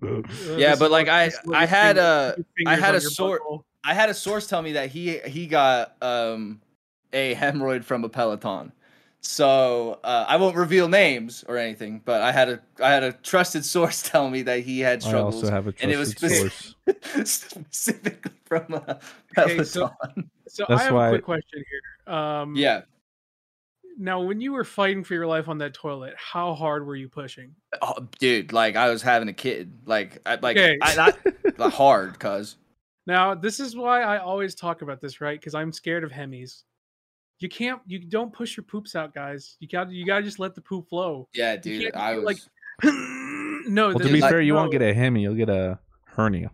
D: Uh,
C: Yeah, but like I,
D: this is what
C: I had
D: finger-
C: a,
D: your
C: I
D: fingers
C: had a
D: your
C: sort. I had a source tell me that he he got um a hemorrhoid from a Peloton. So uh, I won't reveal names or anything, but I had a I had a trusted source tell me that he had struggles.
B: I
C: struggles,
B: also have a
C: and it was
B: trusted source.
C: specifically from a
D: Okay, so- So
B: That's
D: I have
B: why-
D: a quick question here. Um,
C: yeah,
D: Now, when you were fighting for your life on that toilet, how hard were you pushing?
C: Oh, dude, like I was having a kid. Like, I, like
D: Okay.
C: I, not the hard, cuz.
D: Now, this is why I always talk about this, right? Because I'm scared of hemis. You can't, you don't push your poops out, guys. You got, to you got to just let the poop flow.
C: Yeah, dude.
D: can't
C: I was
D: like- no,
B: Well, to be
D: is-
B: fair, you won't get a hemi. You'll get a hernia.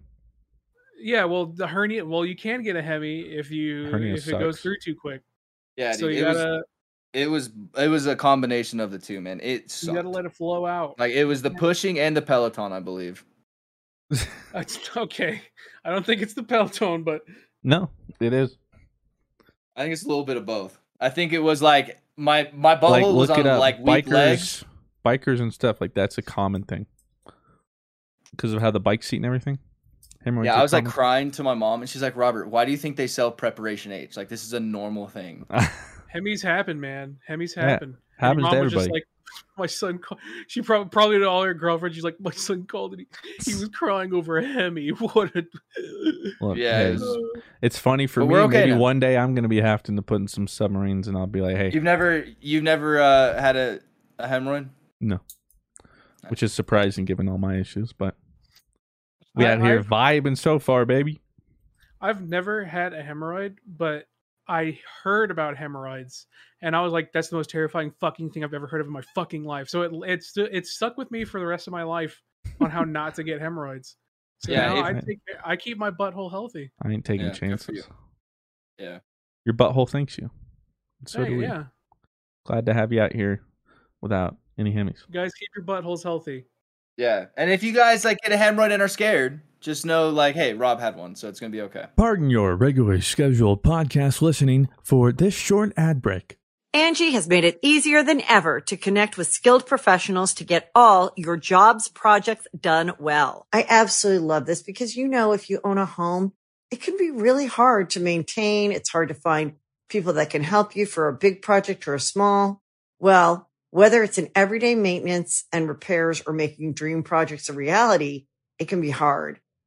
D: Yeah, well, the hernia. Well, you can get a hemi if you
B: Hernia
D: if it goes through too quick.
C: yeah,
D: so
C: dude.
D: you gotta
C: it was it was a combination of the two, man. It
D: you gotta let it flow out.
C: like it was the pushing and the Peloton, I believe.
D: That's okay. I don't think it's the Peloton, but
B: No, it is.
C: I think it's a little bit of both. I think it was like my my butthole
B: like
C: was on like weak
B: bikers,
C: legs.
B: bikers and stuff like that's a common thing because of how the bike seat and everything. Hemorrhoids
C: Yeah, I was like crying to my mom, and she's like, "Robert, why do you think they sell preparation H? Like this is a normal thing."
D: Hemis happen, man. Hemis
B: Yeah,
D: happen. And your
B: happens to
D: mom was just
B: everybody.
D: like, my son. Call-. She probably probably to all her girlfriends. She's like, my son called and he, he was crying over a Hemi. What a.
B: Look,
C: Yeah,
B: hey,
C: it was-
B: it's funny for me.
C: okay
B: Maybe
C: now.
B: one day I'm gonna be having to put in some submarines, and I'll be like, hey,
C: You've never you've never uh, had a, a hemorrhoid?
B: no, which is surprising given all my issues, but we
D: I-
B: out here
D: I've-
B: vibing so far, baby.
D: I've never had a hemorrhoid, but I heard about hemorrhoids, and I was like, "That's the most terrifying fucking thing I've ever heard of in my fucking life." So it it's it stuck with me for the rest of my life on how not to get hemorrhoids. So
C: Yeah,
D: now
C: if-
D: I take I keep my butthole healthy.
B: I ain't taking
C: Yeah, good for you.
B: chances.
C: Yeah.
B: Your butthole thanks you. So
D: Hey,
B: do we.
D: yeah,
B: Glad to have you out here without any hemis.
D: guys, keep your buttholes healthy.
C: Yeah. And if you guys like get a hemorrhoid and are scared, just know like, hey, Rob had one, so it's gonna be okay.
E: Pardon your regularly scheduled podcast listening for this short ad break.
F: Angi has made it easier than ever to connect with skilled professionals to get all your jobs projects done well. I absolutely love this because, you know, if you own a home, it can be really hard to maintain. It's hard to find people that can help you for a big project or a small. Well, whether it's in everyday maintenance and repairs or making dream projects a reality, it can be hard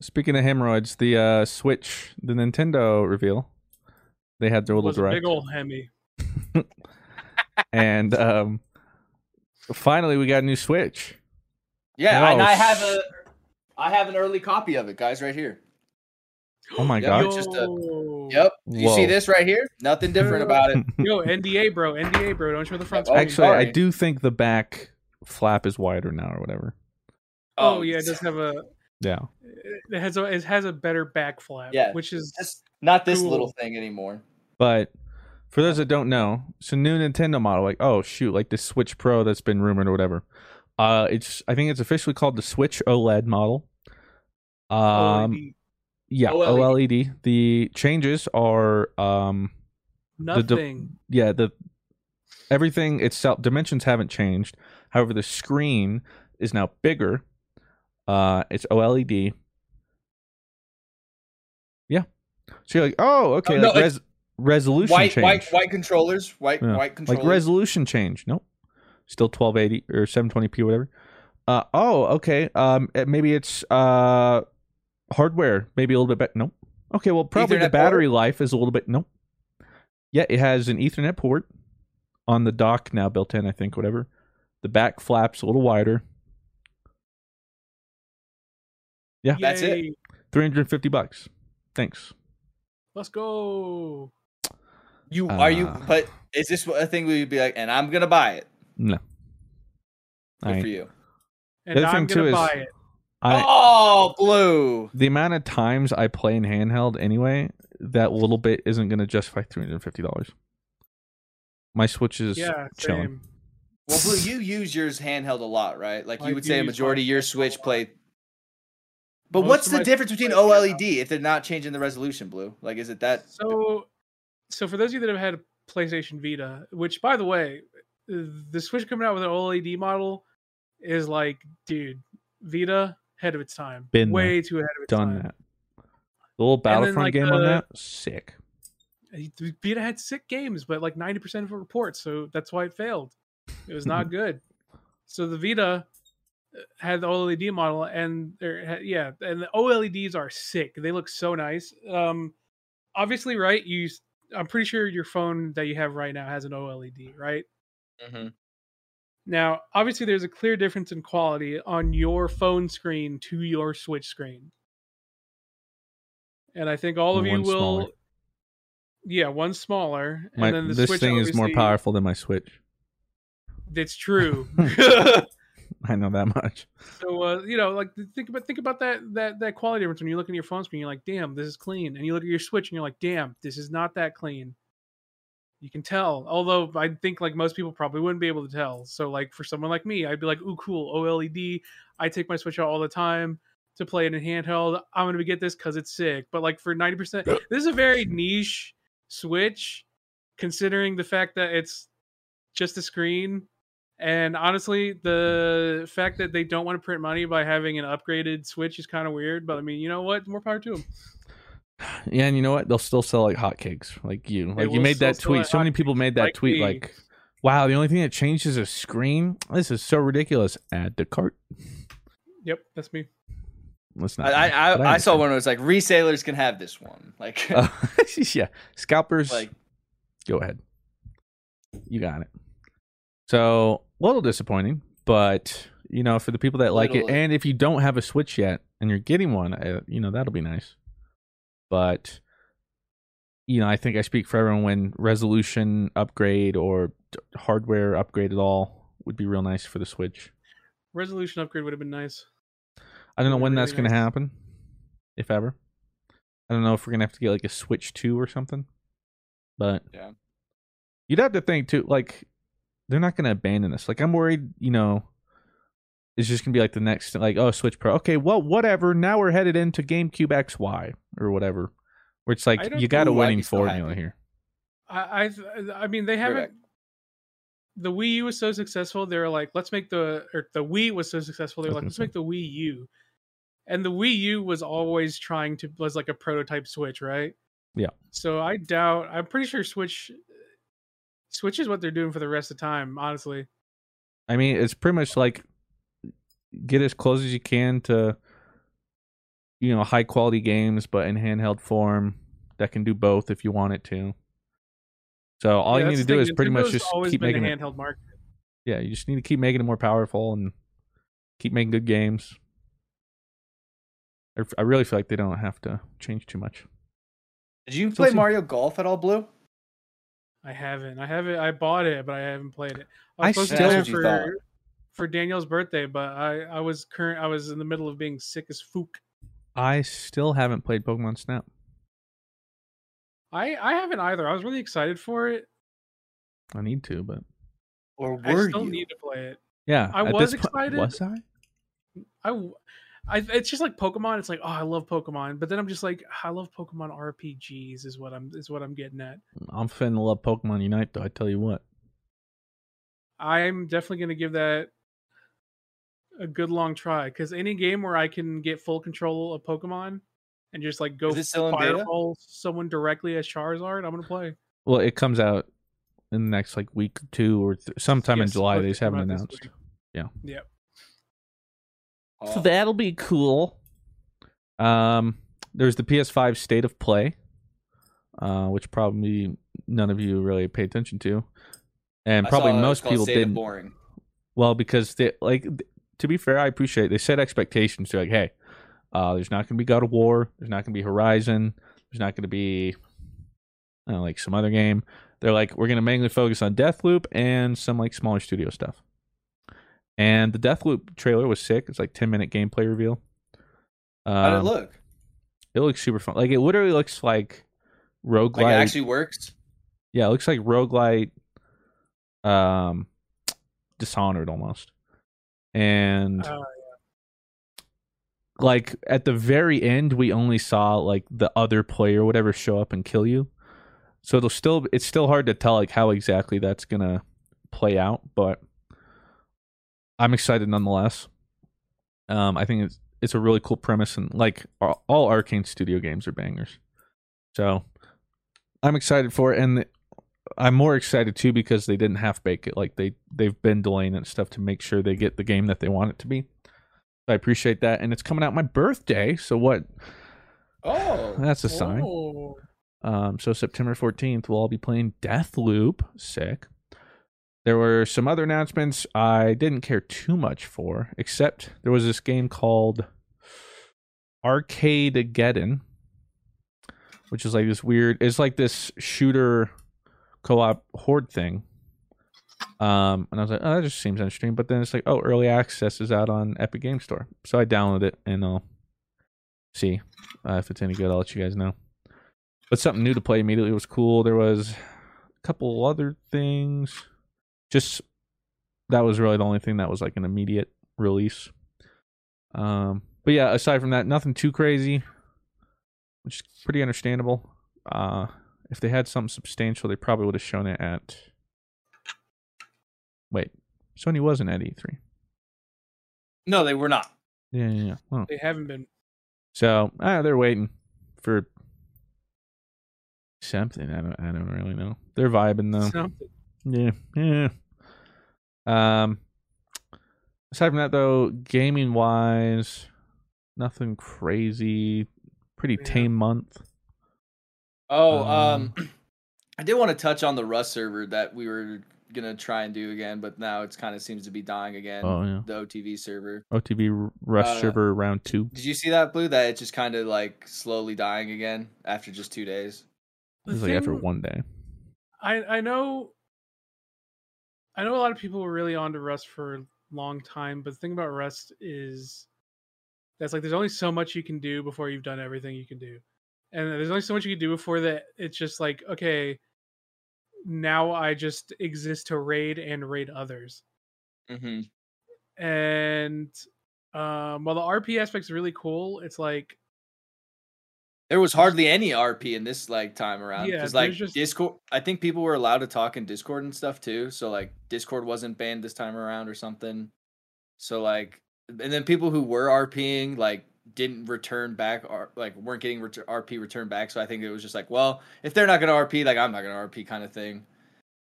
B: Speaking of hemorrhoids, the uh, Switch, the Nintendo reveal, they had their
D: It
B: little
D: was a
B: direct,
D: big old Hemi.
B: and um, finally we got a new Switch.
C: Yeah,
B: Oh,
C: and I have a I have an early copy of it, guys, right here.
B: Oh my
C: Yeah,
B: god!
C: just a-
D: Yo.
C: Yep. You see this right here? Nothing different about it.
D: Yo, NDA, bro. NDA, bro. Don't show the front
C: Oh,
D: screen.
B: Actually, I do think the back flap is wider now, or whatever.
D: oh, yeah, it does have a.
B: Yeah,
D: It has a. It has a better back flap.
C: Yeah,
D: which is
C: Just not this
D: Cool.
C: little thing anymore.
B: but for those that don't know, it's a new Nintendo model. Like, oh shoot, like the Switch Pro that's been rumored or whatever. Uh, it's I think it's officially called the Switch OLED model. Um,
D: OLED.
B: yeah,
C: OLED.
B: OLED. The changes are um the de-
D: nothing.
B: yeah the everything itself dimensions haven't changed however the screen is now bigger uh it's oled yeah so you're like oh okay
C: Oh, no,
B: like res- resolution
C: White,
B: change
C: white, white controllers. White,
B: Yeah.
C: white controllers.
B: like resolution change nope still 1280 or 720p whatever uh oh okay um eh, maybe it's uh hardware maybe a little bit better nope Okay, well, probably the
C: Ethernet
B: battery life is a little bit. Nope. Yeah, it has an Ethernet port on the dock now built in. I think whatever. The back flaps a little wider. Yeah.
C: That's it.
B: Three hundred fifty bucks. Thanks.
D: Let's go.
C: You are you?
B: Uh.
C: But is this a thing where you'd be like, and I'm gonna buy it?
B: No.
C: Good for you.
D: And I'm
B: thing,
D: gonna
B: too, is-
D: buy it.
B: I
C: oh, blue.
B: the amount of times I play in handheld anyway, that little bit isn't going to justify three hundred fifty dollars. My Switch is
D: Yeah,
B: chilling.
D: same.
C: Well, blue, you use yours handheld a lot, right? Like
D: I
C: you would
D: do
C: say a majority of your Switch play. But
D: Most
C: what's the
D: my
C: difference between
D: plays handheld.
C: OLED if they're not changing the resolution, blue? Like, is it that?
D: So, so for those of you that have had a PlayStation Vita, which by the way, the Switch coming out with an OLED model is like, dude, Vita ahead of its time,
B: Been
D: way too ahead of its
B: Done
D: time.
B: that. The little Battlefront
D: like,
B: game on that, sick.
D: The Vita had sick games, but like ninety percent of it reports, so that's why it failed. It was not good. So the Vita had the OLED model, and there, yeah, and the OLEDs are sick. They look so nice. Um, obviously, right? You, I'm pretty sure your phone that you have right now has an OLED, right?
C: Mhm.
D: Now, obviously, there's a clear difference in quality on your phone screen to your Switch screen. And I think all of you will.
B: smaller.
D: Yeah, one smaller.
B: My,
D: and then the
B: this
D: Switch
B: thing is more powerful than my Switch.
D: It's true.
B: I know that much.
D: so uh, you know, like think about think about that that that quality difference when you look at your phone screen. You're like, damn, this is clean, and you look at your Switch and you're like, damn, this is not that clean. You can tell, although I think like most people probably wouldn't be able to tell. So like for someone like me, I'd be like, ooh, cool, OLED. I take my Switch out all the time to play it in handheld. I'm gonna get this because it's sick. But like for ninety percent, this is a very niche Switch, considering the fact that it's just a screen. And honestly, the fact that they don't want to print money by having an upgraded Switch is kind of weird. But I mean, you know what? More power to them.
B: Yeah, and you know what? They'll still sell like hotcakes, like you. Like you made that tweet. So many people made that
D: like
B: tweet.
D: me.
B: Like, wow, the only thing that changed is a screen. This is so ridiculous. Add to cart.
D: Yep, that's me.
B: Let's not.
C: I I, I, I saw one where it was like resellers can have this one. Like,
B: Uh, yeah, scalpers.
C: like
B: go ahead. You got it. So a little disappointing, but you know, for the people that like it, and if you don't have a Switch yet and you're getting one, uh, you know that'll be nice. But you know, I think I speak for everyone when resolution upgrade or d- hardware upgrade at all would be real nice for the Switch.
D: Resolution upgrade would have been nice.
B: I don't know
D: Would've
B: when
D: been
B: that's
D: really
B: going to
D: nice.
B: happen, if ever. I don't know if we're going to have to get like a Switch 2 or something. But
C: Yeah.
B: you'd have to think too, like, they're not going to abandon this. Like, I'm worried, you know, it's just going to be like the next, like, oh, Switch Pro. Okay, well, whatever. Now we're headed into GameCube XY or whatever. Where it's like, you got a winning formula here.
D: I I, I mean, they haven't.
C: Correct.
D: The Wii U was so successful. They were like, let's make the or the Wii was so successful. They were like, let's make the Wii U. And the Wii U was always trying to was like a prototype Switch, right?
B: Yeah.
D: So I doubt. I'm pretty sure Switch. Switch is what they're doing for the rest of the time. Honestly,
B: I mean, it's pretty much like get as close as you can to you know high quality games, but in handheld form that can do both if you want it to. So all
D: Yeah,
B: you need to do
D: thing,
B: is pretty much just keep
D: been
B: making
D: a
B: it.
D: handheld market.
B: Yeah, you just need to keep making it more powerful and keep making good games. I- I really feel like they don't have to change too much.
C: Did you
B: Still
C: play
B: see-
C: Mario Golf at all, Blue?
D: I haven't. I haven't. I bought it, but I haven't played it.
B: I
D: was supposed to
B: still-
D: get it
C: thought.
D: for for Daniel's birthday, but I I was current. I was in the middle of being sick as fook.
B: I still haven't played Pokemon Snap.
D: I I haven't either. I was really excited for it.
B: I need to, but
C: Or were I
D: still
C: you?
D: need to play it.
B: yeah,
D: I was
B: this po-
D: excited.
B: Was I?
D: I, w- I it's just like Pokemon. It's like oh, I love Pokemon, but then I'm just like I love Pokemon RPGs. Is what I'm is what I'm getting at.
B: I'm finna love Pokemon Unite, though. I tell you what.
D: I'm definitely gonna give that a good long try because any game where I can get full control of Pokemon and just like go
C: Is it still in beta?
D: fireball someone directly as Charizard, I'm gonna play.
B: Well, it comes out in the next like week or two or th- sometime in July. They just haven't announced.
D: Yeah. Yep.
C: Oh.
B: that'll be cool. Um, there's the PS5 State of Play, uh, which probably none of you really pay attention to, and
C: I
B: probably
C: saw
B: most people
C: State
B: didn't.
C: Boring.
B: Well, because they like to be fair, I appreciate they set expectations. They're like, hey, uh, there's not going to be God of War, there's not going to be Horizon, there's not going to be I know, like some other game. They're like, we're going to mainly focus on Deathloop and some like smaller studio stuff. And the Deathloop trailer was sick. It's like 10 minute gameplay reveal. Um,
C: How did it look?
B: It looks super fun. Like it literally looks like roguelite.
C: Like it actually works.
B: Yeah, it looks like roguelite um Dishonored almost. And
D: Uh,
B: like at the very end we only saw like the other player whatever show up and kill you. So it'll still it's still hard to tell like how exactly that's going to play out, but I'm excited nonetheless. Um I think it's it's a really cool premise and like all Arkane studio games are bangers. So I'm excited for it and I'm more excited too because they didn't half bake it. Like they they've been delaying it and stuff to make sure they get the game that they want it to be. I appreciate that, and it's coming out my birthday. So what?
C: Oh,
B: That's a sign.
D: oh.
B: Um, so September 14th, we'll all be playing Death Loop. Sick. There were some other announcements I didn't care too much for, except there was this game called Arcadegeddon, which is like this weird. It's like this shooter co-op horde thing. Um, and I was like, oh, that just seems interesting. But then it's like, oh, early access is out on Epic Game Store. So I downloaded it and I'll see uh, if it's any good. I'll let you guys know. But something new to play immediately was cool. There was a couple other things. Just that was really the only thing that was like an immediate release. Um, but yeah, aside from that, nothing too crazy, which is pretty understandable. Uh, if they had something substantial, they probably would have shown it at. Wait, Sony wasn't at E3.
C: no, they were not.
B: Yeah, yeah, yeah. Oh.
D: They haven't been.
B: So ah, they're waiting for something. I don't. I don't really know. They're vibing though.
D: Something.
B: Yeah, yeah. Um, aside from that, though, gaming wise, nothing crazy. Pretty
D: Yeah.
B: tame month.
C: Oh,
B: Um,
C: um, I did want to touch on the Rust server that we were gonna try and do again, but now it's kind of seems to be dying again.
B: Oh yeah,
C: The OTV server.
B: OTV Rust
C: Uh,
B: server round two.
C: Did you see that, Blue? That it's just kind of like slowly dying again after just two days.
D: The
B: It was like after one day.
D: I I know. I know a lot of people were really onto Rust for a long time, but the thing about Rust is that's like there's only so much you can do before you've done everything you can do, and there's only so much you can do before that. It's just like okay, now I just exist to raid and raid others,
C: Mm-hmm.
D: and um, while the RP aspect's really cool, it's like
C: There was hardly any RP in this like time around
D: Yeah,
C: because like
D: just-
C: Discord. I think people were allowed to talk in Discord and stuff too. So like Discord wasn't banned this time around or something. So like, and then people who were RPing like didn't return back or like weren't getting ret- RP returned back. So I think it was just like, well, if they're not gonna RP, like I'm not gonna RP kind of thing.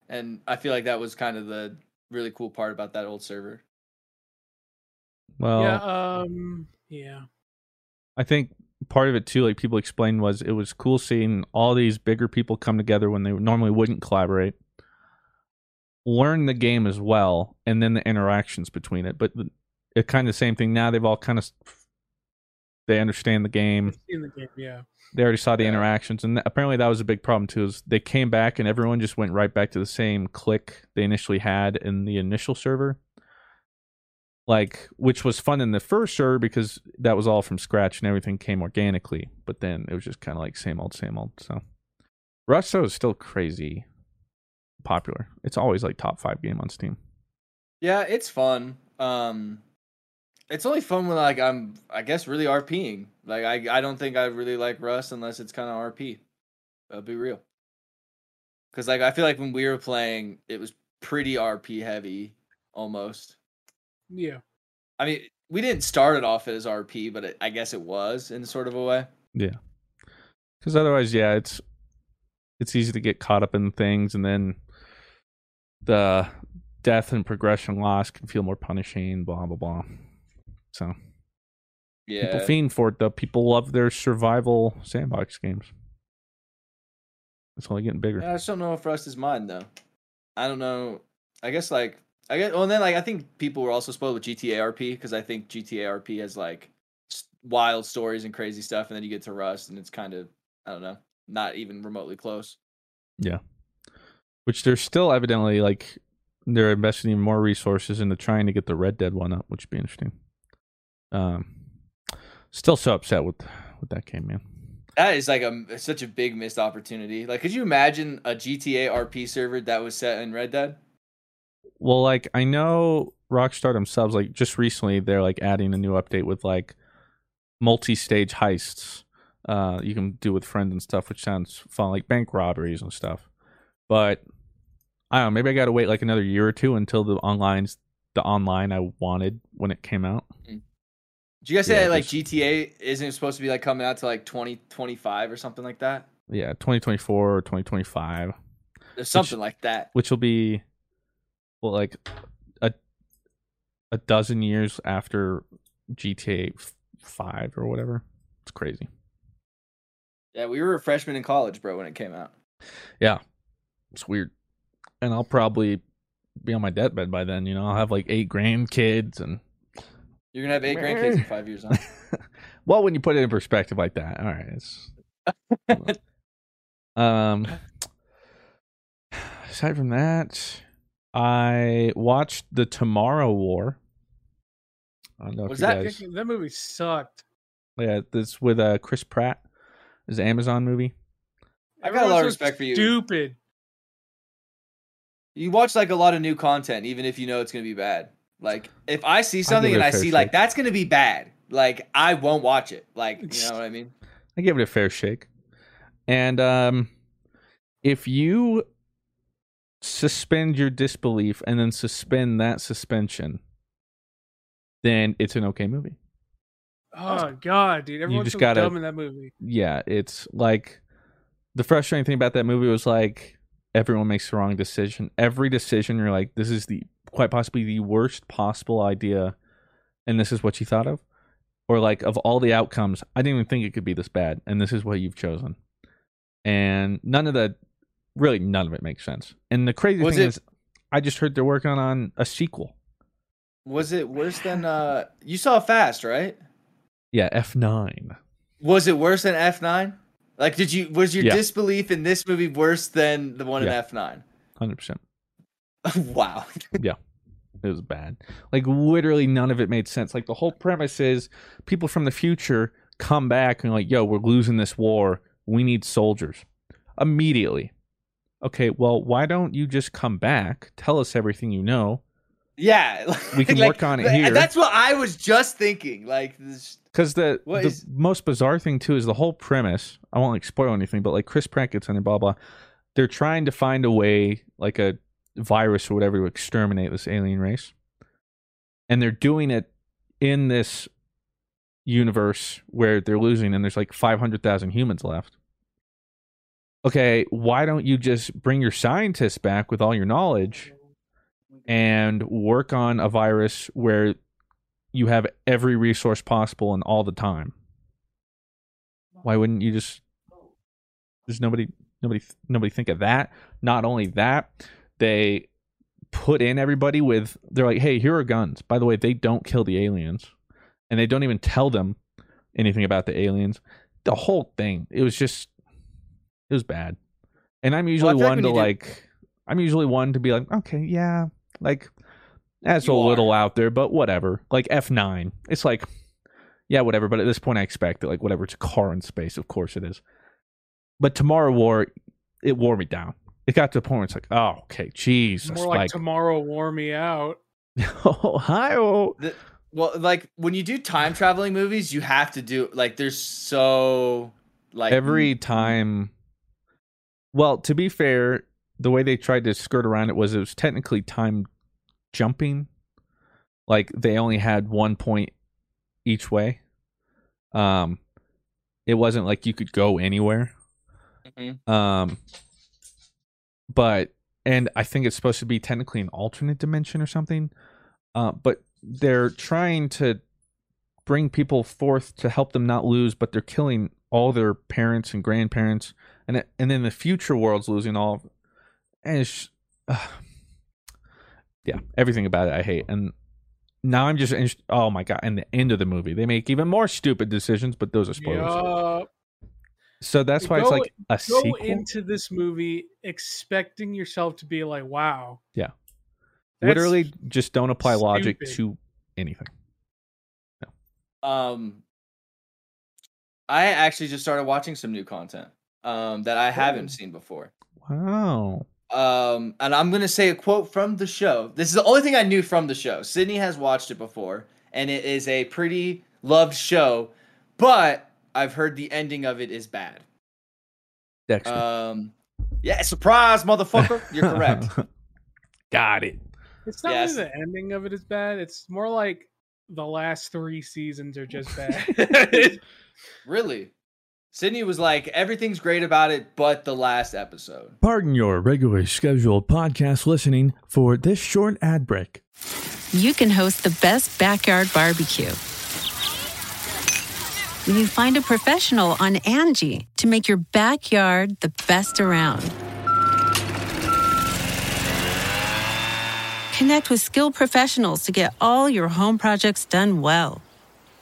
C: And I feel like that was kind of the really cool part about that old server.
B: Well,
D: yeah, um, yeah,
B: I think part of it too, like people explained, was it was cool seeing all these bigger people come together when they normally wouldn't collaborate, learn the game as well, and then the interactions between it. But the- it kind of the same thing now. They've all kind of they understand the game.
D: Seen the game, yeah.
B: They already saw the
C: Yeah.
B: interactions, and apparently that was a big problem too. Is they came back and everyone just went right back to the same click they initially had in the initial server, like which was fun in the first server because that was all from scratch and everything came organically. But then it was just kind of like same old, same old. So Rust though is still crazy popular. It's always like top five game on Steam.
C: Yeah, it's fun. Um it's only fun when like I'm I guess really RPing. Like I I don't think I really like Rust unless it's kind of RP. I'll be real. Cuz like I feel like when we were playing it was pretty RP heavy almost.
D: Yeah.
C: I mean, we didn't start it off as RP, but it, I guess it was in sort of a way.
B: Yeah. Because otherwise, yeah, it's it's easy to get caught up in things, and then the death and progression loss can feel more punishing. Blah blah blah. So
C: Yeah.
B: People fiend for it though. People love their survival sandbox games. It's only getting bigger.
C: Yeah, I just don't know if Rust is mine though. I don't know. I guess like I guess. Well, and then like I think people were also spoiled with GTA RP because I think GTA RP has like wild stories and crazy stuff, and then you get to Rust, and it's kind of I don't know, not even remotely close.
B: Yeah. Which they're still evidently like they're investing even more resources into trying to get the Red Dead one up, which would be interesting. Um, still so upset with with that game, man.
C: That is like a such a big missed opportunity. Like, could you imagine a GTA RP server that was set in Red Dead?
B: Well, like I know Rockstar themselves, like just recently, they're like adding a new update with like multi-stage heists. Uh, you can do with friends and stuff, which sounds fun, like bank robberies and stuff. But I don't know. Maybe I got to wait like another year or two until the online's the online I wanted when it came out.
C: Did you guys say
B: Yeah,
C: that, like
B: just-
C: GTA isn't supposed to be like coming out to like twenty twenty five or something like that?
B: Yeah, 2024 or 2025,
C: There's something like that.
B: which will be well, like a a dozen years after GTA Five or whatever. It's crazy.
C: Yeah, we were a freshman in college, bro, when it came out.
B: Yeah, it's weird. And I'll probably be on my deathbed by then. You know, I'll have like eight grandkids, and
C: You're gonna have eight grandkids in five years, huh?
B: well, when you put it in perspective like that, all right. It's um. Aside from that, I watched the Tomorrow War. I don't know
C: Was
B: if
C: that-
B: guys.
D: That movie sucked.
B: Yeah, this with uh Chris Pratt. Is an Amazon movie.
C: I got a lot of respect for you.
D: Stupid.
C: You watch like a lot of new content, even if you know it's gonna be bad. Like if I see something
B: give it
C: and I
B: fair
C: see like that's gonna be bad, like I won't watch it. Like you know what I mean?
B: I give it a fair shake. And um if you suspend your disbelief and then suspend that suspension, then it's an okay movie.
D: Oh god, dude! Everyone's
B: just
D: so
B: gotta-
D: dumb in that movie.
B: Yeah, it's like the frustrating thing about that movie was like everyone makes the wrong decision. Every decision you're like, this is the quite possibly the worst possible idea, and this is what you thought of. Or like of all the outcomes, I didn't even think it could be this bad, and this is what you've chosen. And none of that really none of it makes sense. And the crazy
C: Was
B: thing
C: it-
B: is I just heard they're working on a sequel.
C: Was it worse than uh you saw Fast, right?
B: Yeah, F nine.
C: Was it worse than F nine? Like did you was your
B: Yeah.
C: disbelief in this movie worse than the one in F nine?
B: Hundred percent.
C: wow.
B: Yeah, it was bad. Like literally none of it made sense. Like the whole premise is people from the future come back and like, yo, we're losing this war. We need soldiers. Immediately. Okay, well, why don't you just come back, tell us everything you know?
C: Yeah.
B: We can
C: like-
B: work on it here.
C: That's what I was just thinking. Like
B: Because the the
C: is-
B: most bizarre thing too is the whole premise. I won't like spoil anything, but like Chris Pratt gets in and blah blah. They're trying to find a way, like a virus or whatever, to exterminate this alien race, and they're doing it in this universe where they're losing, and there's like five hundred thousand humans left. Okay, why don't you just bring your scientists back with all your knowledge and work on a virus where you have every resource possible and all the time. Why wouldn't you just? There's nobody, nobody, nobody think of that. Not only that, they put in everybody with. They're like, hey, here are guns. By the way, they don't kill the aliens, and they don't even tell them anything about the aliens. The whole thing, it was just, it was bad. And I'm usually
C: feel like
B: one
C: when
B: to
C: you do-
B: like, I'm usually one to be like, okay, yeah, like that's
C: You
B: a
C: are.
B: little out there, but whatever. Like F9. It's like, yeah, whatever. But at this point, I expect it. Like, whatever. It's a car in space. Of course it is. But Tomorrow War, it wore me down. It got to a point where it's like, oh, okay, Jesus.
D: More like,
B: like,
D: tomorrow wore me out.
B: Ohio.
C: the, well like when you do time traveling movies, you have to do like there's so like
B: Every time. Well, to be fair, the way they tried to skirt around it was it was technically time jumping. Like they only had one point each way. Um, it wasn't like you could go anywhere.
C: Mhm.
B: Um, but and I think it's supposed to be technically an alternate dimension or something. Uh, but they're trying to bring people forth to help them not lose, but they're killing all their parents and grandparents, and it, and then the future world's losing all. And it's, uh, yeah, everything about it I hate, and now I'm just oh my god! And the end of the movie, they make even more stupid decisions, but those are spoilers.
D: Yup.
B: So that's why
D: Go-
B: it's like a
D: Go
B: sequel.
D: into this movie expecting yourself to be like, "Wow."
B: Yeah. Literally, just don't apply logic to anything.
C: Um, I actually just started watching some new content um, that I haven't seen before.
B: Wow.
C: Um, and I'm gonna say a quote from the show. This is the only thing I knew from the show. Sydney has watched it before, and it is a pretty loved show, but I've heard the ending of it is bad.
B: Dexter.
C: Um, yeah, surprise, motherfucker. You're correct.
B: Got it.
D: It's not
C: Yes.
D: really the ending of it is bad. It's more like the last three seasons are just bad.
C: really, Sydney was like, everything's great about it, but the last episode.
E: Pardon your regularly scheduled podcast listening for this short ad break.
G: you can host the best backyard barbecue. When you find a professional on Angi to make your backyard the best around. Connect with skilled professionals to get all your home projects done well.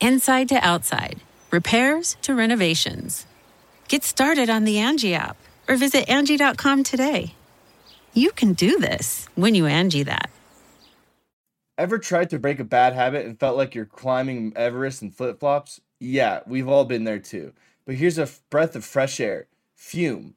G: Inside to outside, repairs to renovations. Get started on the Angi app or visit Angi.com today. You can do this when you Angi that.
H: Ever tried to break a bad habit and felt like you're climbing Everest in flip flops? Yeah, we've all been there too. But here's a breath of fresh air Fume.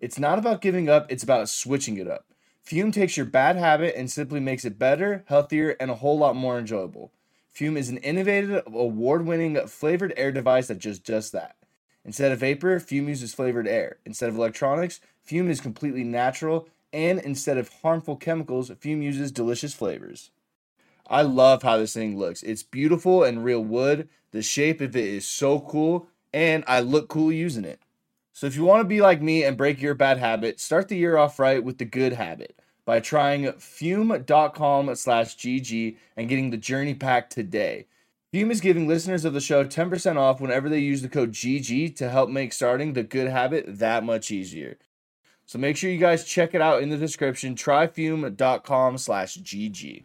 H: It's not about giving up, it's about switching it up. Fume takes your bad habit and simply makes it better, healthier, and a whole lot more enjoyable. Fume is an innovative, award winning flavored air device that just does that. Instead of vapor, Fume uses flavored air. Instead of electronics, Fume is completely natural. And instead of harmful chemicals, Fume uses delicious flavors. I love how this thing looks. It's beautiful and real wood. The shape of it is so cool, and I look cool using it. So if you want to be like me and break your bad habit, start the year off right with the good habit by trying fume.com slash GG and getting the journey pack today. Fume is giving listeners of the show 10% off whenever they use the code GG to help make starting the good habit that much easier. So make sure you guys check it out in the description. Try fume.com slash GG.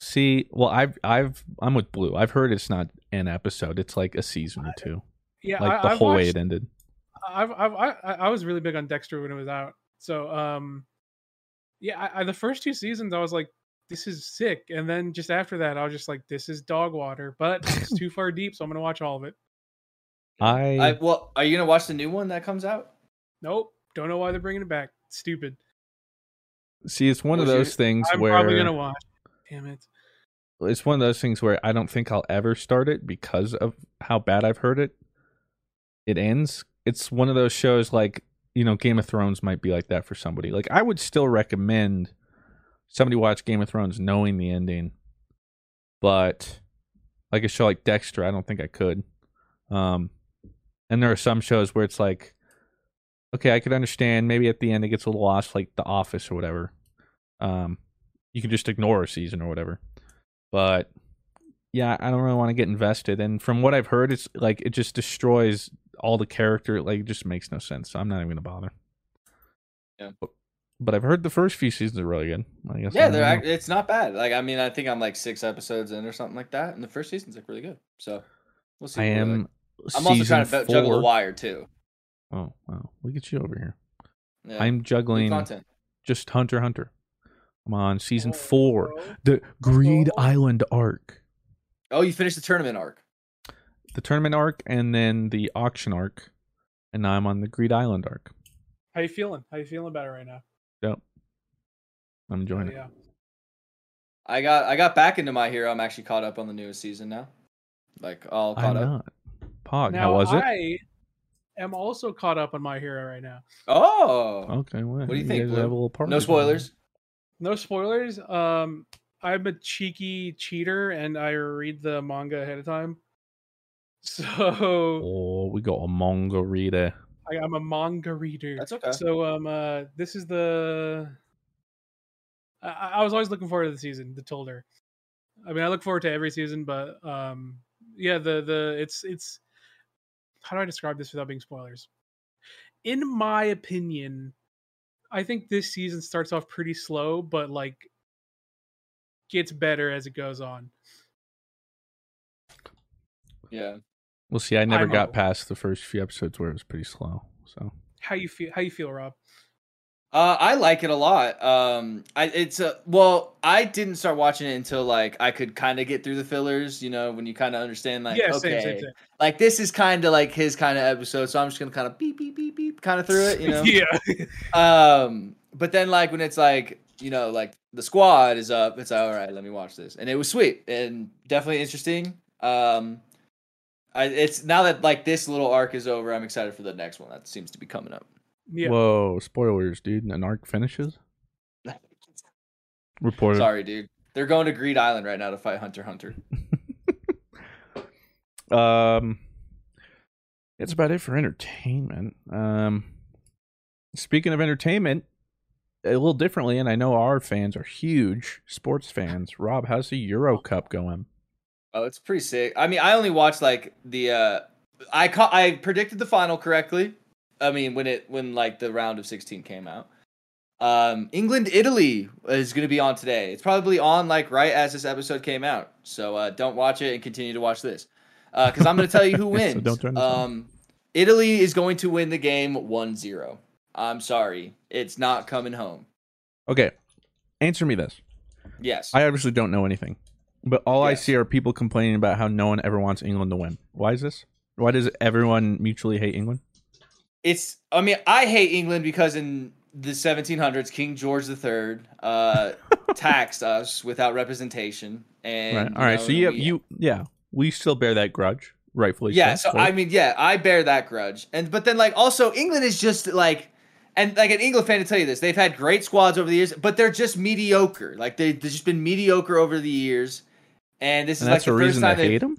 B: See, well, I've I've I'm with Blue. I've heard it's not an episode; it's like a season or two,
D: yeah,
B: like
D: I,
B: the
D: I've
B: whole way it ended.
D: I've, I've, I, I I was really big on Dexter when it was out. So, um, yeah, I, I, the first two seasons, I was like, this is sick. And then just after that, I was just like, this is dog water, but it's too far deep. So I'm going to watch all of it.
B: I,
C: I well, are you gonna watch the new one that comes out?
D: Nope. Don't know why they're bringing it back. Stupid.
B: see. It's one of
C: Was you-
B: those things
D: I'm
B: where
D: probably going to watch. Damn it.
B: it's one of those things where I don't think I'll ever start it because of how bad I've heard it. It ends. It's one of those shows like you know Game of Thrones might be like that for somebody. Like I would still recommend somebody watch Game of Thrones knowing the ending, but like a show like Dexter, I don't think I could. Um, and there are some shows where it's like, okay, I could understand. Maybe at the end it gets a little lost, like The Office or whatever. Um, you can just ignore a season or whatever but yeah, I don't really want to get invested. And from what I've heard, it's like it just destroys all the character. Like it just makes no sense. So I'm not even gonna bother.
C: Yeah.
B: But, but I've heard the first few seasons are really good. I guess
C: Yeah,
B: don't
C: they're
B: know.
C: it's not bad. Like I mean, I think I'm like six episodes in or something like that, and the first season's like really good. So we'll see.
B: I am.
C: like. I'm also trying to bu- juggle the wire too.
B: Oh wow! Look at you over here.
C: Yeah.
B: I'm juggling
C: content.
B: just Hunter Hunter. I'm on season
D: oh,
B: four, the Greed
D: Oh.
B: Island arc,
C: Oh, you finished the tournament arc.
B: the tournament arc, and then the auction arc, and now I'm on the Greed Island arc.
D: How you feeling? How you feeling about it right now?
B: Yep. I'm enjoying
D: Oh,
B: it.
D: yeah.
C: I got I got back into my hero. I'm actually caught up on the newest season now. Like all caught
B: I'm
C: up.
B: not. Pog,
D: now
B: how was it?
D: I am also caught up on my hero right now.
C: Oh,
B: Okay, well,
C: what do you think?
B: guys
C: Blue?
B: have a little party
C: no
B: going
C: spoilers.
D: No spoilers. Um, I'm a cheeky cheater, and I read the manga ahead of time. So.
B: Oh, we got a manga reader.
D: I, I'm a manga reader.
C: That's okay.
D: So um, uh, this is the. I, I was always looking forward to the season, the Tolder. I mean, I look forward to every season, but um, yeah, the the it's it's. How do I describe this without being spoilers? In my opinion, I think this season starts off pretty slow, but like gets better as it goes on.
C: Yeah.
B: We'll see. I never
D: I'm
B: got
D: a-
B: past the first few episodes where it was pretty slow. So
D: How you feel? How you feel, Rob?
C: Uh, I like it a lot. Um, I it's a well, I didn't start watching it until like I could kind of get through the fillers. You know, when you kind of understand like
D: yeah,
C: okay,
D: same, same, same.
C: like this is kind of like his kind of episode, so I'm just gonna kind of beep beep beep beep kind of through it. You know.
D: yeah.
C: Um, but then like when it's like you know like the squad is up, it's like, all right. Let me watch this, and it was sweet and definitely interesting. Um, I it's now that like this little arc is over, I'm excited for the next one that seems to be coming up.
D: Yeah.
B: whoa, spoilers, dude! An arc finishes. Reported.
C: Sorry, dude. They're going to Greed Island right now to fight Hunter Hunter.
B: Um, it's about it for entertainment. Um, speaking of entertainment, a little differently, and I know our fans are huge sports fans. Rob, how's the Euro Cup going?
C: Oh, it's pretty sick. I mean, I only watched like the uh I ca- I predicted the final correctly. I mean, when it when like the round of 16 came out. Um England Italy is going to be on today. It's probably on like right as this episode came out. So uh don't watch it and continue to watch this. Uh cuz I'm going to tell you who wins.
B: So don't turn
C: um Italy is going to win the game 1-0. I'm sorry. It's not coming home.
B: Okay, answer me this.
C: Yes.
B: I obviously don't know anything, but all I see are people complaining about how no one ever wants England to win. Why is this? Why does everyone mutually hate England?
C: It's I mean I hate England because in the 1700s King George III uh taxed us without representation and
B: right. All right.
C: know,
B: So you,
C: we-
B: you, yeah, we still bear that grudge, rightfully.
C: yeah so
B: right?
C: I mean yeah I bear that grudge and but then like also England is just like and like an England fan to tell you this they've had great squads over the years but they're just mediocre like they, they've just been mediocre over the years and this is
B: and that's
C: like
B: the
C: first
B: I
C: time they
B: hate them.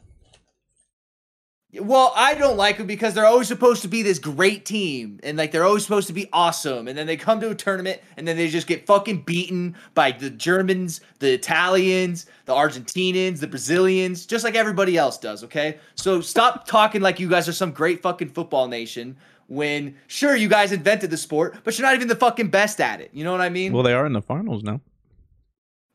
C: Well, I don't like them because they're always supposed to be this great team and like they're always supposed to be awesome. And then they come to a tournament and then they just get fucking beaten by the Germans, the Italians, the Argentinians, the Brazilians, just like everybody else does, okay? So stop talking like you guys are some great fucking football nation when sure you guys invented the sport, but you're not even the fucking best at it. You know what I mean?
B: Well, they are in the finals now.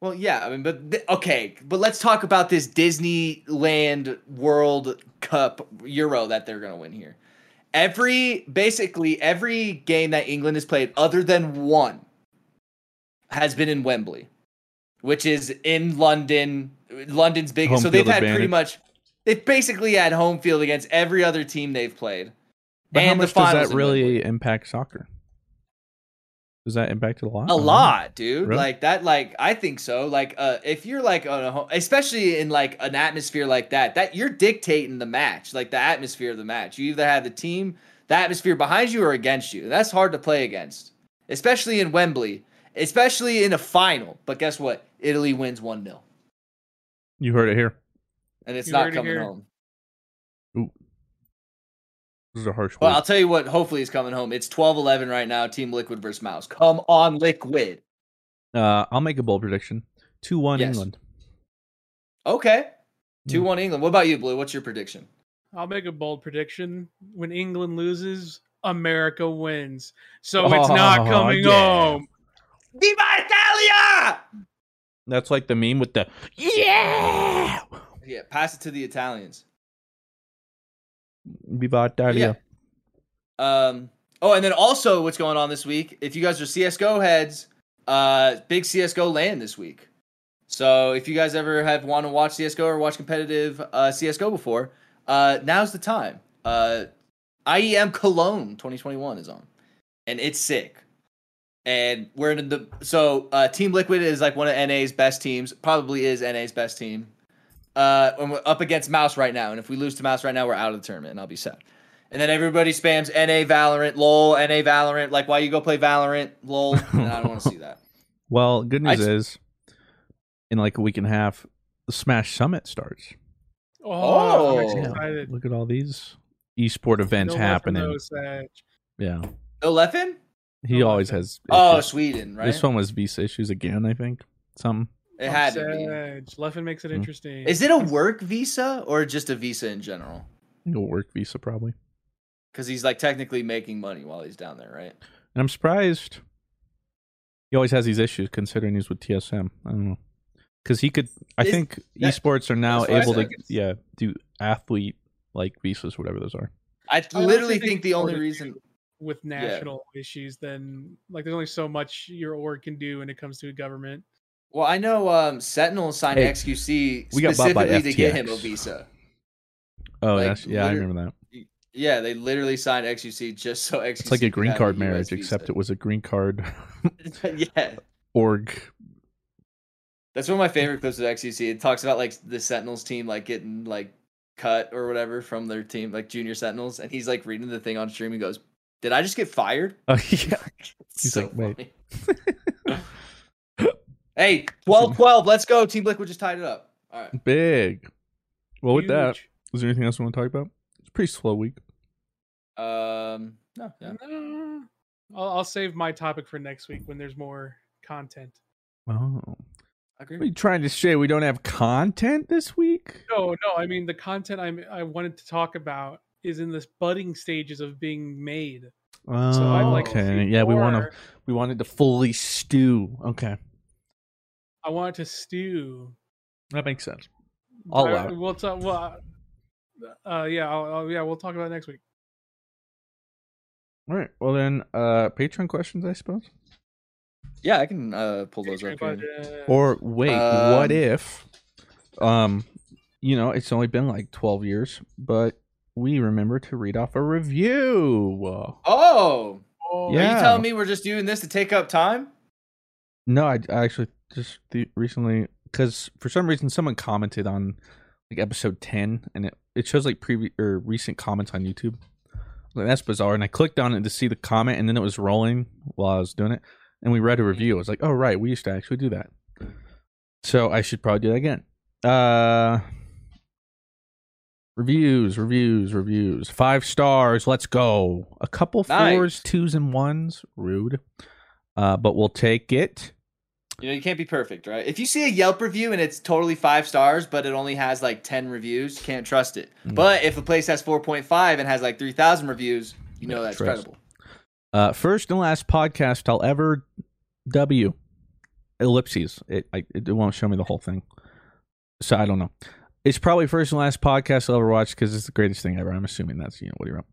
C: Well, yeah, I mean, but th- okay, but let's talk about this Disneyland World Cup Euro that they're gonna win here. Every basically every game that England has played, other than one, has been in Wembley, which is in London. London's biggest,
B: Home
C: so they've had pretty much. They've basically had home field against every other team they've played.
B: But how
C: And the
B: much does that really
C: Wembley.
B: impact soccer? Does that impact it a lot?
C: A
B: I
C: lot, dude.
B: Really?
C: Like that. Like I think so. Like uh, if you're like on a, ho- especially in like an atmosphere like that, that you're dictating the match, like the atmosphere of the match. You either have the team, the atmosphere behind you, or against you. That's hard to play against, especially in Wembley, especially in a final. But guess what? Italy wins one 0
B: You heard it here.
C: and it's
D: You
C: not
D: heard it
C: coming home.
B: This is a harsh
C: Well,
B: word.
C: I'll tell you what. Hopefully, he's coming home. It's 12-11 right now. Team Liquid versus Mouse. Come on, Liquid.
B: Uh, I'll make a bold prediction: two-one
C: Yes.
B: England.
C: Okay, two one England. What about you, Blue? What's your prediction?
D: I'll make a bold prediction. When England loses, America wins. So it's not
B: Oh,
D: coming
B: yeah.
D: home.
C: Viva Italia!
B: That's like the meme with the yeah.
C: Yeah, pass it to the Italians.
B: Viva Italia.
C: Um. Oh, and then also, what's going on this week? If you guys are CS:GO heads, uh, big CS:GO land this week. So if you guys ever have wanted to watch CS:GO or watch competitive uh, CS:GO before, uh, now's the time. Uh, IEM Cologne 2021 is on, and it's sick. and we're in the so uh, Team Liquid is like one of NA's best teams. Probably is NA's best team. Uh, and we're up against Mouse right now, and if we lose to Mouse right now, we're out of the tournament, and I'll be sad. And then everybody spams NA Valorant, lol, NA Valorant. Like, why you go play Valorant, lol? And I don't want to see that.
B: Well, good news
C: I-
B: is, in like a week and a half, the Smash Summit starts.
D: Oh, I'm
C: Oh.
D: excited.
B: Look at all these esport events
D: No
B: happening. Yeah,
C: No Leffen?
B: he
D: No,
B: always
D: I-
B: has.
C: Oh. Sweden, right?
B: This one was visa issues again. I think something.
C: It had to be.
D: Sag. Leffen makes it
B: Hmm.
D: interesting.
C: Is it a work visa or just a visa in general?
B: You'll work visa probably.
C: Because he's like technically making money while he's down there, right?
B: And I'm surprised. He always has these issues considering he's with TSM. I don't know. Because he could, I
C: Is-
B: think
C: that-
B: esports are now
C: that's what I
B: able to, yeah, do athlete like visas, whatever those are.
C: I
D: honestly
C: literally
D: think
C: think the only reason.
D: with national issues, then like there's only so much your org can do when it comes to a government.
C: Well, I know um, Sentinel signed
B: Hey,
C: XQC
B: we got bought by
C: specifically to get him a visa.
B: Oh,
C: Like,
B: that's yeah, I remember that.
C: Yeah, they literally signed XQC just so XQC.
B: It's like a green card
C: US
B: marriage,
C: visa.
B: except it was a green card
C: yeah,
B: org.
C: that's one of my favorite clips of XQC. It talks about like the Sentinels team like getting like cut or whatever from their team, like junior Sentinels, and he's like reading the thing on stream and goes, "Did I just get fired?"
B: Oh yeah, He's like, "Wait."
C: Funny. hey, 12-12, let's go. Team Liquid just tied it up. All right.
B: big. Well, with that,
D: Huge.
B: is there anything else you want to talk about? It's a pretty slow week.
C: Um, no, yeah.
D: No. I'll, I'll save my topic for next week when there's more content.
B: Oh,
C: I agree.
B: are you trying to say we don't have content this week?
D: No, no, I mean the content I'm, I wanted to talk about is in this budding stages of being made.
B: Oh,
D: So I'd like
B: okay.
D: see
B: Yeah, we want to. We wanted to fully stew. Okay,
D: I want it to stew.
B: that makes sense. I'll
D: I-
B: allow.
D: We'll talk. Well, uh, yeah, I'll, I'll- yeah, we'll talk about it next week.
B: All right. Well then, uh Patreon questions, I suppose.
C: Yeah, I can uh pull those up. here.
B: Or wait, what
C: Um,
B: if, um, you know, it's only been like twelve years, but we remember to read off a review.
C: Oh,
D: Oh,
C: are
B: Yeah.
C: you telling me we're just doing this to take up time?
B: No, I, I actually just the, recently because for some reason someone commented on like episode ten, and it, it shows like previous or recent comments on YouTube. Like, that's bizarre. And I clicked on it to see the comment, and then it was rolling while I was doing it, and we read a review. I was like, oh right, we used to actually do that. So I should probably do that again. Uh, reviews, reviews, reviews. Five stars. Let's go. A couple
C: Nice.
B: fours, twos, and ones. Rude. Uh, but we'll take it.
C: You know, you can't be perfect, right? If you see a Yelp review and it's totally five stars, but it only has like 10 reviews, you can't trust it.
B: Mm.
C: But if a place has 4.5 and has like 3,000 reviews, you know that's
B: trust.
C: credible.
B: Uh, first and last podcast I'll ever W ellipses. It I, it won't show me the whole thing, so I don't know. It's probably first and last podcast I'll ever watch because it's the greatest thing ever. I'm assuming that's you know what he wrote.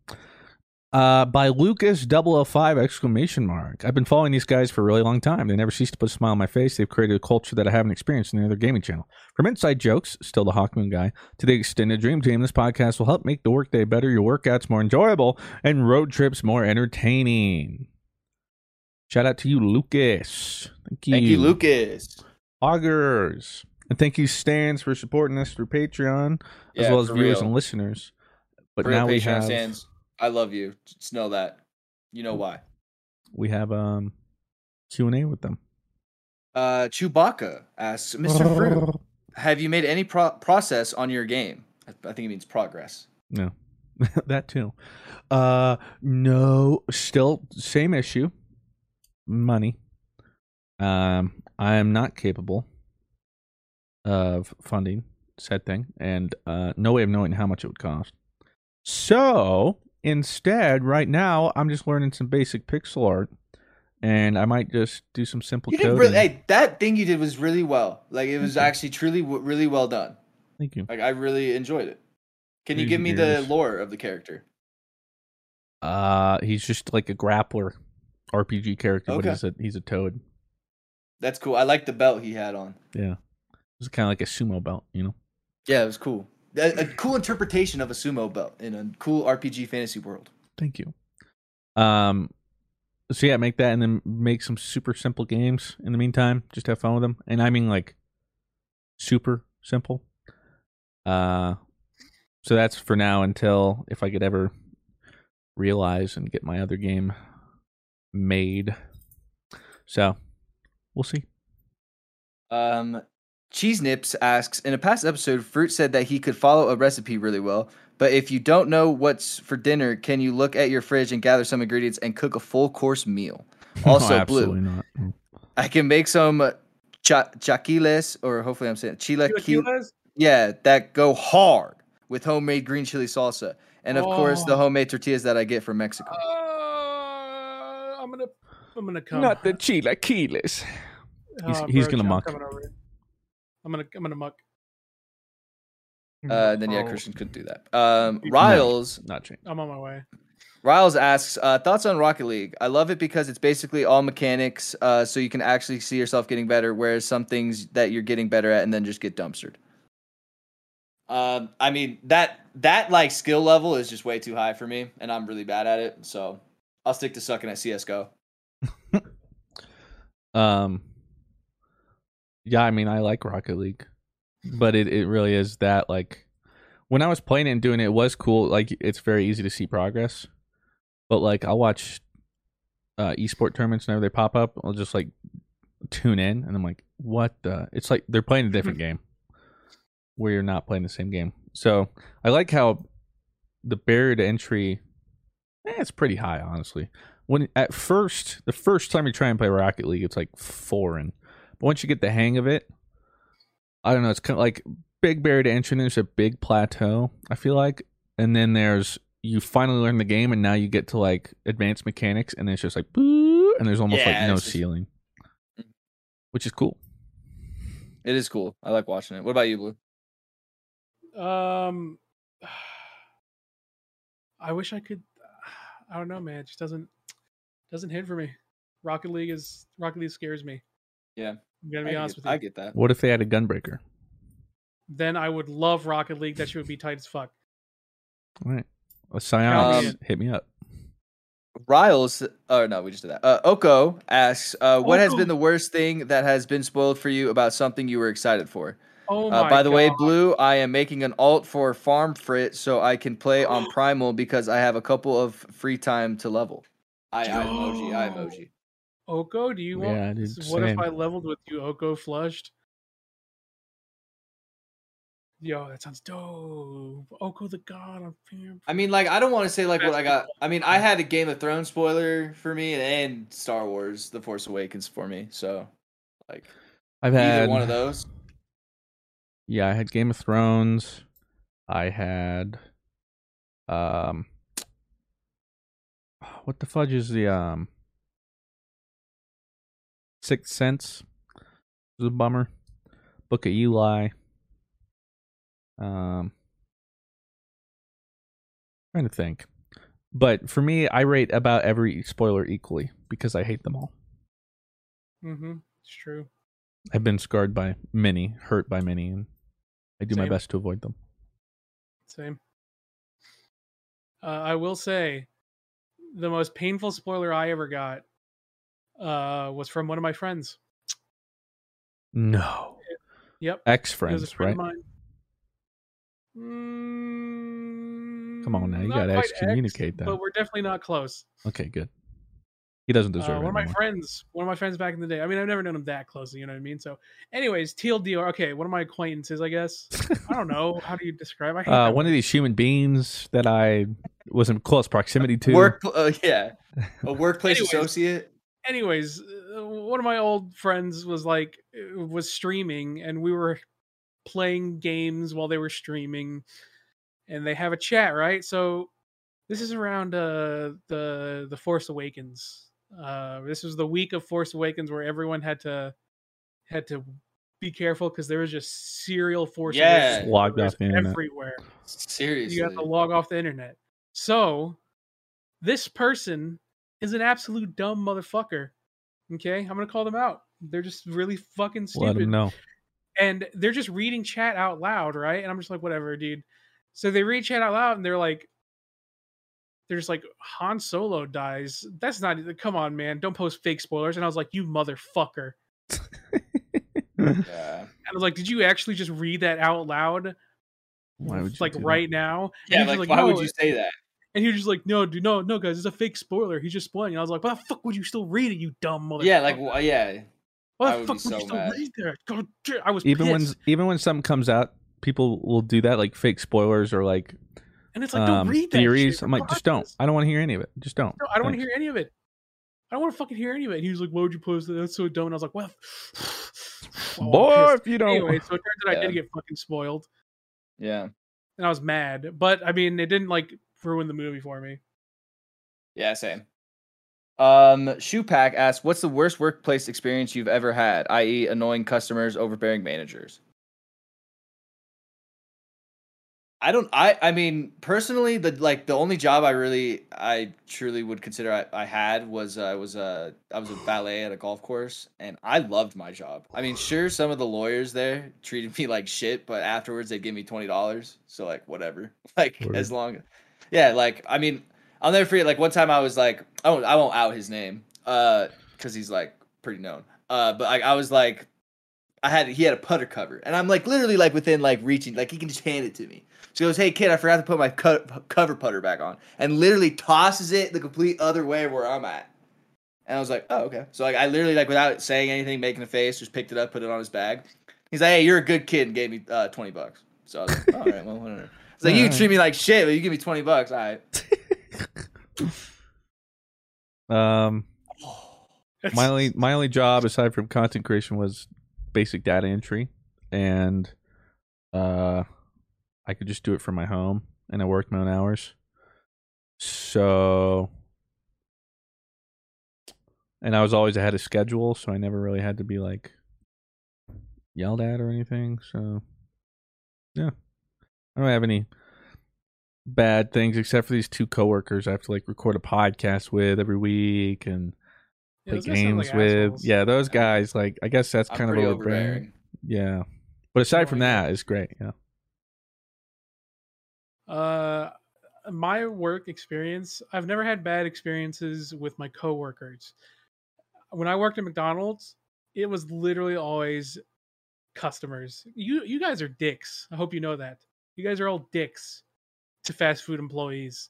B: Uh, by Lucas 005 exclamation mark. I've been following these guys for a really long time. They never cease to put a smile on my face. They've created a culture that I haven't experienced in any other gaming channel. From inside jokes, still the Hawkmoon guy, to the extended dream team, this podcast will help make the workday better, your workouts more enjoyable, and road trips more entertaining. Shout out to you, Lucas. Thank you.
C: Thank you, Lucas.
B: Augers. And thank you, Stans, for supporting us through Patreon, as
C: Yeah,
B: well as viewers
C: real.
B: and listeners. But
C: For
B: now we have
C: stands, I love you. Just know that. You know why.
B: we have um Q and A with them.
C: Uh, Chewbacca asks, Mr. Fruit, have you made any pro- process on your game? I, I think it means progress.
B: No, that too. Uh, no, still same issue. Money. Um, I am not capable of funding said thing, and uh, no way of knowing how much it would cost. So instead, right now, I'm just learning some basic pixel art, and I might just do some simple
C: You did
B: coding.
C: really, hey, that thing you did was really well. Like it was
B: Thank
C: actually truly, really well done.
B: Thank you.
C: Like I really enjoyed it. Can you give me the lore of the character?
B: Uh, he's just like a grappler RPG character, but
C: Okay.
B: he's a he's a toad.
C: That's cool. I like the belt he had on.
B: Yeah, it's kind of like a sumo belt, you know.
C: Yeah, it was cool. A, a cool interpretation of a sumo belt in a cool RPG fantasy world.
B: Thank you. Um, so yeah, make that and then make some super simple games in the meantime. Just have fun with them, and I mean like super simple. Uh, so that's for now until if I could ever realize and get my other game made. So we'll see.
C: Um, Cheese Nips asks In a past episode, Fruit said that he could follow a recipe really well. But if you don't know what's for dinner, can you look at your fridge and gather some ingredients and cook a full course meal? Also,
B: no,
C: Blue,
B: not.
C: I can make some cha- chaquiles, or hopefully I'm saying chilaquiles.
D: Chilaquiles?
C: Yeah, that go hard with homemade green chili salsa. And of course, the
D: Oh.
C: homemade tortillas that I get from Mexico.
D: Uh, I'm gonna, I'm gonna come.
B: Not the chilaquiles. He's
D: Oh,
B: he's
D: bro,
B: gonna
D: I'm
B: muck.
D: Coming over here. I'm gonna, I'm gonna muck.
C: Uh, then yeah,
D: Oh.
C: Christian couldn't do that. Um,
D: No.
C: Riles,
B: Not change.
D: I'm on my way.
C: Riles asks uh, thoughts on Rocket League. I love it because it's basically all mechanics, uh, so you can actually see yourself getting better. Whereas some things that you're getting better at and then just get dumpstered. Um, I mean that that like skill level is just way too high for me, and I'm really bad at it. So I'll stick to sucking at CS:GO.
B: Um. Yeah, I mean, I like Rocket League, but it, it really is that like when I was playing it and doing it, it was cool. Like it's very easy to see progress, but like I'll watch uh esport tournaments whenever they pop up. I'll just like tune in and I'm like, what the? It's like they're playing a different game where you're not playing the same game. So I like how the barrier to entry, eh, it's pretty high, honestly. When at first, the first time you try and play Rocket League, it's like foreign. But once you get the hang of it, I don't know. It's kind of like big barrier to entry. There's a big plateau. I feel like, and then there's you finally learn the game, and now you get to like advanced mechanics, and it's just like boo, and there's almost
C: Yeah,
B: like no
C: just-
B: ceiling, which is cool.
C: It is cool. I like watching it. What about you, Blue?
D: Um, I wish I could. I don't know, man. It just doesn't doesn't hit for me. Rocket League is Rocket League scares me.
C: Yeah,
D: I'm gonna
C: I
D: be honest
C: get,
D: with you.
C: I get that.
B: What if they had a gunbreaker?
D: Then I would love Rocket League. That shit would be tight as fuck.
B: All right, well, Psyonix,
C: Um,
B: hit me up.
C: Riles, oh no, we just did that. Uh, Oko asks, uh, what has been the worst thing that has been spoiled for you about something you were excited for?
D: Oh
C: Uh,
D: my
C: by the way, Blue, I am making an alt for Farm Frit so I can play on Primal because I have a couple of free time to level. I, I emoji, I emoji.
D: Oko, do you want?
B: Yeah, dude,
D: s- what if. I leveled with you, Oko flushed? Yo, that sounds dope. Oko the god on Fam-
C: I mean, like, I don't want to say like what I got. I mean, I had a Game of Thrones spoiler for me and Star Wars: The Force Awakens for me. So, like,
B: I've
C: either
B: had
C: one of those.
B: Yeah, I had Game of Thrones. I had um what the fudge is the um Sixth Sense was a bummer. Book of Eli. Um trying to think. But for me, I rate about every spoiler equally because I hate them all.
D: Mm-hmm. It's true.
B: I've been scarred by many, hurt by many, and I do my best to avoid them.
D: Same. Uh, I will say, the most painful spoiler I ever got uh, was from one of my friends.
B: No.
D: Yep.
B: Ex
D: It was a
B: friends,
D: friend
B: right?
D: of mine. Mm,
B: Come on now, you gotta
D: quite ex,
B: excommunicate that.
D: But we're definitely not close.
B: Okay, good. He doesn't
D: Uh,
B: deserve
D: one
B: it
D: of my
B: anymore.
D: friends, one of my friends back in the day. I mean, I've never known him that closely. You know what I mean? So, anyways, TLDR. Okay, one of my acquaintances, I guess. I don't know. How do you describe? I hate
B: Uh, one of these human beings that I was in close proximity to.
C: Work, uh, yeah, a workplace
D: Anyways.
C: associate.
D: Anyways, uh, one of my old friends was like uh, was streaming, and we were playing games while they were streaming, and they have a chat, right? So this is around uh the the Force Awakens. Uh, this was the week of Force Awakens where everyone had to had to be careful because there was just serial Force
C: Yeah.
D: Awakens
B: Logged off the internet.
D: everywhere
C: Seriously,
D: you have to log off the internet. So, this person is an absolute dumb motherfucker. Okay, I'm gonna call them out. They're just really fucking stupid.
B: Let
D: stupid,
B: him know.
D: and they're just reading chat out loud, right? And I'm just like, whatever, dude. So they read chat out loud, and they're like, there's like Han Solo dies. That's not come on, man. Don't post fake spoilers. And I was like, you motherfucker.
C: Yeah.
D: I was like, did you actually just read that out loud?
B: Why would you
D: like
B: do that?
D: right now?
C: Yeah,
D: he was
C: like,
D: just
C: why would you say that?
D: And he was just like, no, dude, no, no, guys, it's a fake spoiler. He's just spoiling. And I was like, why the fuck would you still read it, you dumb motherfucker?
C: Yeah, like wh- yeah.
D: why
C: I
D: the
C: would
D: fuck
C: be
D: would you
C: so
D: still
C: mad.
D: read that? God, damn, I was
B: even when even when something comes out, people will do that, like fake spoilers or like,
D: and it's like, don't
B: um,
D: read that
B: theories.
D: shit
B: I'm like, just don't. I don't want to hear any of it. Just don't.
D: No, I don't want to hear any of it. I don't want to fucking hear any of it. And he was like, why would you post that? That's so dumb. And I was like, well, oh,
B: Boy, if you don't.
D: Anyway, so it turns out I did get fucking spoiled.
C: Yeah.
D: And I was mad. But I mean, it didn't like ruin the movie for me.
C: Yeah, same. Um, Shoe Pack asks, "What's the worst workplace experience you've ever had? I.e., annoying customers, overbearing managers." I don't. I. I mean, personally, the like the only job I really, I truly would consider I, I had was uh, I was a I was a valet at a golf course, and I loved my job. I mean, sure, some of the lawyers there treated me like shit, but afterwards they give me twenty dollars, so like whatever. Like
B: Word.
C: as long, yeah. Like I mean, I'll never forget. Like one time I was like, I won't, I won't out his name, uh, because he's like pretty known. Uh, but like I was like, I had he had a putter cover, and I'm like literally like within like reaching, like he can just hand it to me. So he goes, "Hey kid, I forgot to put my co- cover putter back on," and literally tosses it the complete other way where I'm at. And I was like, "Oh okay." So like I literally like without saying anything, making a face, just picked it up, put it on his bag. He's like, "Hey, you're a good kid," and gave me uh, twenty bucks. So I was like, "All right, well, whatever." It's like you
B: Alright.
C: treat me like shit, but you give me twenty bucks. All right.
B: Um, my only my only job aside from content creation was basic data entry, and uh, I could just do it from my home, and I worked my own hours. So, and I was always ahead of schedule, so I never really had to be like yelled at or anything. So, yeah, I don't have any bad things except for these two coworkers I have to like record a podcast with every week and
D: Yeah,
B: play games
D: like
B: with.
D: assholes.
B: Yeah, those guys like I guess that's
C: I'm
B: kind of
C: a
B: overbearing. Yeah. But aside from that, it's great. Yeah.
D: Uh, my work experience, I've never had bad experiences with my coworkers. When I worked at McDonald's, it was literally always customers. You you guys are dicks. I hope you know that. You guys are all dicks to fast food employees.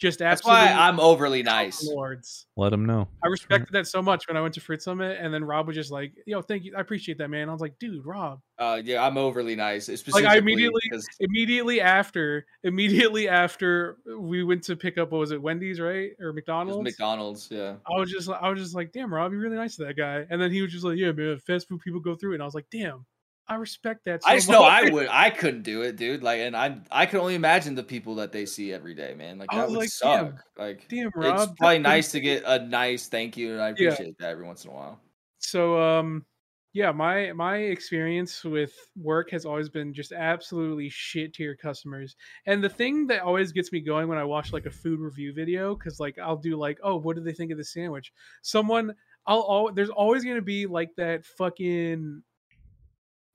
D: Just
C: That's why I'm overly nice.
D: lords.
B: Let them know.
D: I respected that so much when I went to Fruit Summit, and then Rob was just like, "Yo, thank you, I appreciate that, man." I was like, "Dude, Rob."
C: Uh, yeah, I'm overly nice.
D: Like
C: Specifically
D: I immediately,
C: 'cause-
D: immediately after, immediately after we went to pick up, what was it, Wendy's, right, or
C: it was
D: McDonald's?
C: McDonald's. Yeah.
D: I was just, I was just like, "Damn, Rob, you're really nice to that guy." And then he was just like, "Yeah, man, fast food people go through," it. and I was like, "Damn, I respect that." So
C: I just know I would. I couldn't do it, dude. Like, and I, I could only imagine the people that they see every day, man. Like that would
D: like,
C: suck.
D: damn,
C: like,
D: Damn, Rob,
C: it's probably nice to get a nice thank you, and I
D: Yeah.
C: appreciate that every once in a while.
D: so um yeah my my experience with work has always been just absolutely shit tier customers and the thing that always gets me going when i watch like a food review video because like i'll do like oh what do they think of the sandwich someone i'll al- there's always going to be like that fucking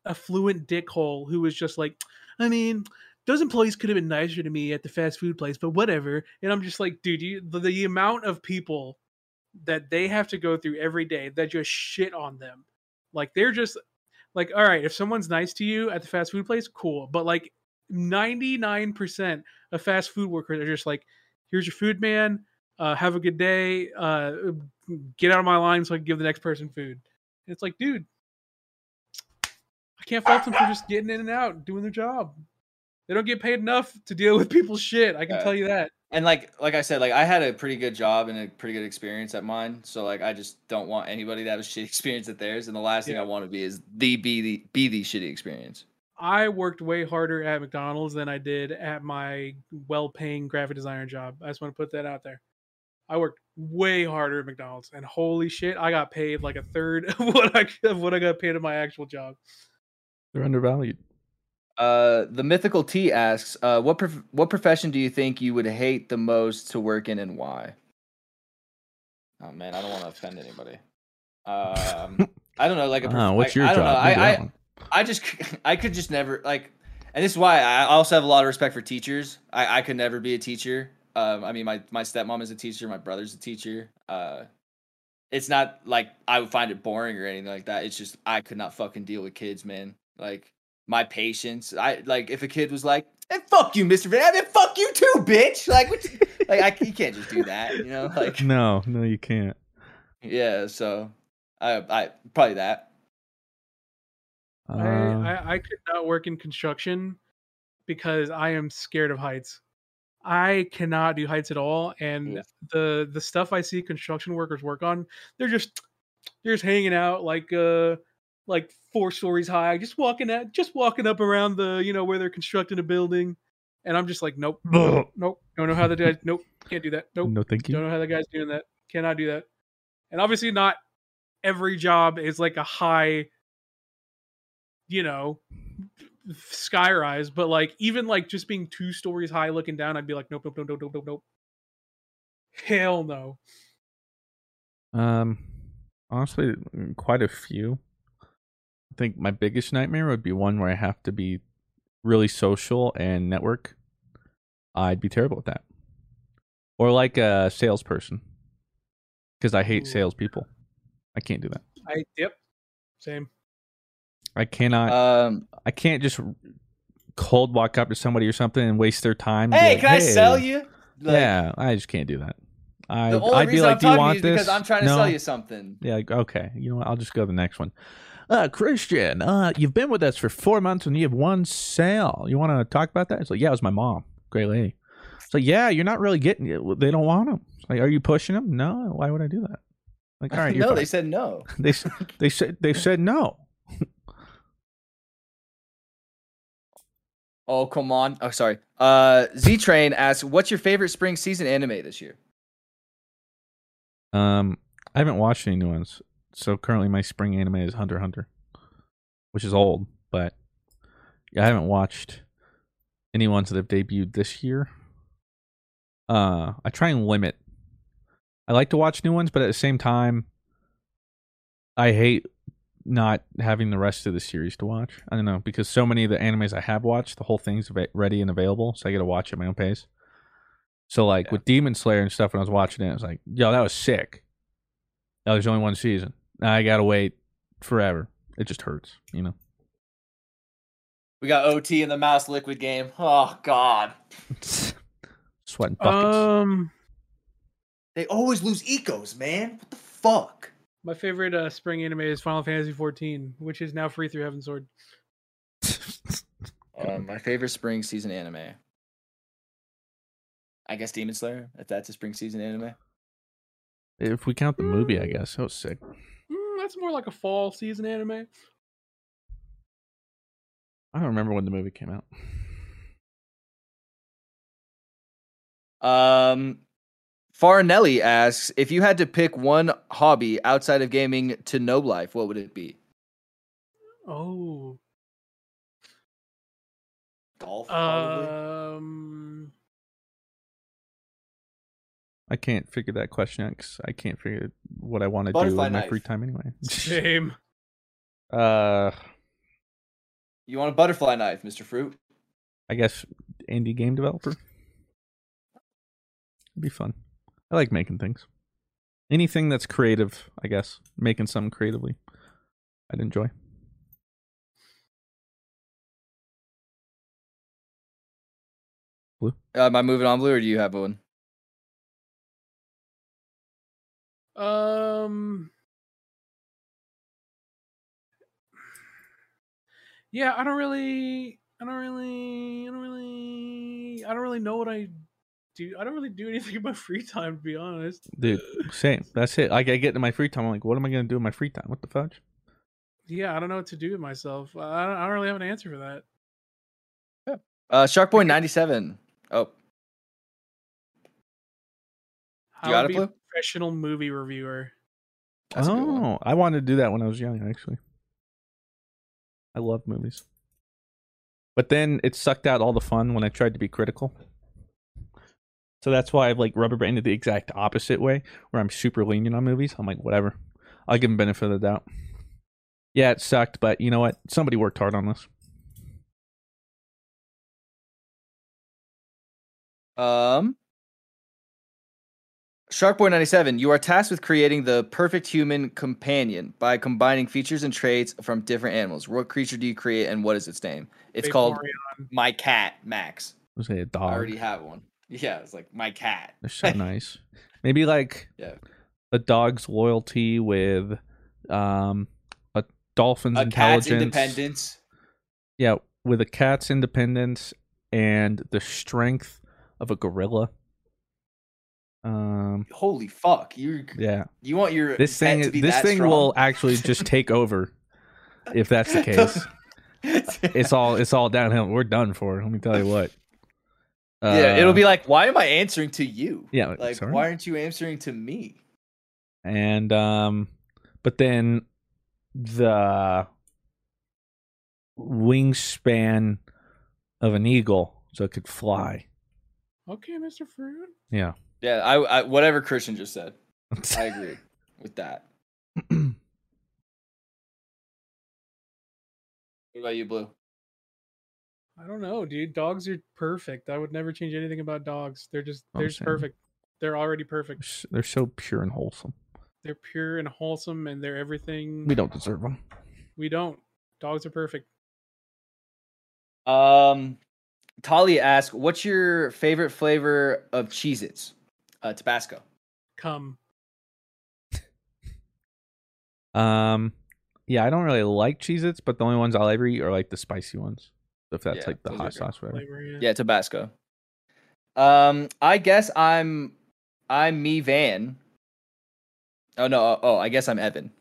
D: affluent dickhole who was just like i mean those employees could have been nicer to me at the fast food place but whatever and i'm just like dude you, the, the amount of people that they have to go through every day that just shit on them. Like they're just like, all right, if someone's nice to you at the fast food place, cool. But like 99% of fast food workers are just like, here's your food, man. Uh, have a good day. Uh, get out of my line so I can give the next person food. And it's like, dude, can't fault them for just getting in and out, doing their job. They don't get paid enough to deal with people's shit. I can
C: Yeah.
D: tell you that.
C: And like, like I said, like I had a pretty good job and a pretty good experience at mine. So like, I just don't want anybody to have a shitty experience at theirs. And the last thing I want to be is the be the be the shitty experience.
D: I worked way harder at McDonald's than I did at my well-paying graphic designer job. I just want to put that out there. I worked way harder at McDonald's, and holy shit, I got paid like a third of what I of what I got paid at my actual job.
B: They're undervalued.
C: Uh, the mythical T asks, uh, what prof- what profession do you think you would hate the most to work in and why? Oh man, I don't want to offend anybody. Um, I don't know, like a prof-
B: Ah, what's
C: I-
B: your
C: I don't
B: job?
C: know. I, I. I just I could just never like, and this is why I also have a lot of respect for teachers. I I could never be a teacher. Um, I mean, my my stepmom is a teacher. My brother's a teacher. Uh, it's not like I would find it boring or anything like that. It's just I could not fucking deal with kids, man. Like my patience. I like if a kid was like, "And fuck you, Mister Van," then fuck you too, bitch. Like, what, like I, you can't just do that, you know? Like,
B: No, no, you can't.
C: yeah. So, I, I probably that.
B: Uh,
D: I, I I could not work in construction because I am scared of heights. I cannot do heights at all, and
C: Yeah.
D: the the stuff I see construction workers work on, they're just they're just hanging out like uh like four stories high, just walking at just walking up around the you know where they're constructing a building, and I'm just like nope nope nope don't know how the guy nope can't do that nope
B: no, thank you, don't
D: know how the guy's doing that. Cannot do that. And obviously, not every job is like a high, you know, sky rise. But like, even like just being two stories high looking down, I'd be like, nope, nope, nope, nope, nope, nope, nope. Hell no.
B: Um, honestly, quite a few. I think my biggest nightmare would be one where I have to be really social and network. I'd be terrible at that. Or like a salesperson, because I hate
D: Ooh.
B: salespeople. I can't do that.
D: I yep, same.
B: I cannot.
C: Um,
B: I can't just cold walk up to somebody or something and waste their time. and
C: hey,
B: like,
C: can I sell you? Like,
B: yeah, I just can't do that. I,
C: The only
B: I'd be
C: reason
B: like,
C: I'm
B: "Do you
C: talking
B: want
C: to you is
B: this?"
C: because I'm trying to
B: no.
C: sell you something.
B: Yeah, okay. You know what? I'll just go to the next one. Uh, Christian, uh, you've been with us for four months and you have one sale. You want to talk about that? It's like, yeah, it was my mom. Great lady. It's like, yeah, you're not really getting it. They don't want them. It's like, are you pushing them? No. Why would I do that? Like, all right,
C: no,
B: fine.
C: they said no.
B: they they said they said no.
C: Oh, come on. Oh, sorry. Uh, Z Train asks, "What's your favorite spring season anime this year?"
B: Um, I haven't watched any new ones. So currently, my spring anime is Hunter x Hunter, which is old, but I haven't watched any ones that have debuted this year. Uh, I try and limit. I like to watch new ones, but at the same time, I hate not having the rest of the series to watch. I don't know because so many of the animes I have watched, the whole thing's ready and available, so I get to watch at my own pace. So like
C: Yeah.
B: with Demon Slayer and stuff, when I was watching it, I was like, "Yo, that was sick." That was only one season. Now I gotta wait forever. It just hurts, you know.
C: We got OT in the mouse liquid game. Oh God,
B: Sweating buckets.
D: Um,
C: they always lose ecos, man. What the fuck?
D: my favorite uh, spring anime is Final Fantasy XIV, which is now free through Heavensward.
C: Um, my favorite spring season anime. I guess Demon Slayer, if that's a spring season anime.
B: if we count the movie, I guess that was sick.
D: That's more like a fall season anime.
B: I don't remember when the movie came out.
C: Um, Farinelli asks, if you had to pick one hobby outside of gaming to know life, what would it be?
D: Oh.
C: Golf,
D: Um.
B: I can't figure that question out because I can't figure what I want to do
C: Butterfly
B: in my
C: knife.
B: free time anyway.
D: Shame.
B: uh,
C: You want a butterfly knife, Mr. Fruit?
B: I guess indie game developer. It'd be fun. I like making things. Anything that's creative, I guess. Making something creatively, I'd enjoy.
C: Uh, am I moving on, Blue, or do you have one?
D: Um. Yeah, I don't really, I don't really, I don't really, I don't really know what I do. I don't really do anything in my free time, to be honest.
B: Dude, same. That's it. Like I get in my free time, I'm like, what am I gonna do in my free time? What the fudge?
D: Yeah, I don't know what to do with myself. I don't, I don't really have an answer for that. Yeah.
C: Uh, Sharkboy ninety seven. Oh,
D: How
C: You got it,
D: a
C: Blue?
D: Professional movie reviewer.
C: that's a good one.
B: oh, I wanted to do that when I was young, actually. I love movies. But then it sucked out all the fun when I tried to be critical. So that's why I've like rubber banded the exact opposite way, where I'm super lenient on movies. I'm like, whatever. I'll give them benefit of the doubt. Yeah, it sucked, but you know what? Somebody worked hard on this.
C: Um, Sharkboy97, you are tasked with creating the perfect human companion by combining features and traits from different animals. What creature do you create and what is its name? It's
D: Big
C: called
D: Morion.
C: My Cat, Max.
B: Let's say a
C: I
B: dog.
C: I already have one. Yeah, it's like My Cat.
B: They're so nice. Maybe like
C: Yeah.
B: a dog's loyalty with um a dolphin's
C: A cat's independence.
B: Yeah, with a cat's independence and the strength of a gorilla. Um
C: Holy fuck. You
B: yeah.
C: you want your
B: This thing this thing
C: strong?
B: will actually just take over if that's the case. It's all it's all downhill. We're done for. Let me tell you what.
C: yeah, it'll
B: Uh,
C: be like, why am I answering to you?
B: Yeah,
C: Like,
B: sorry?
C: why aren't you answering to me?
B: and um but then the wingspan of an eagle so it could fly
D: Okay, Mr. Fruit.
B: yeah
C: Yeah, I, I whatever Christian just said. I agree with that. What about you, Blue?
D: I don't know, dude. Dogs are perfect. I would never change anything about dogs. They're just they're just perfect. They're already perfect.
B: they're so pure and wholesome
D: They're pure and wholesome, and they're everything.
B: we don't deserve them
D: We don't. Dogs are perfect.
C: Um, Talia asked, "What's your favorite flavor of Cheez-Its?" Uh, Tabasco.
D: Come.
B: um yeah i don't really like cheez its but the only ones i'll ever eat are like the spicy ones if that's
C: Yeah,
B: like the hot sauce whatever
D: Flavor, yeah.
C: Yeah, Tabasco. Um, I guess I'm I'm me Van. Oh no! Oh, I guess I'm Evan.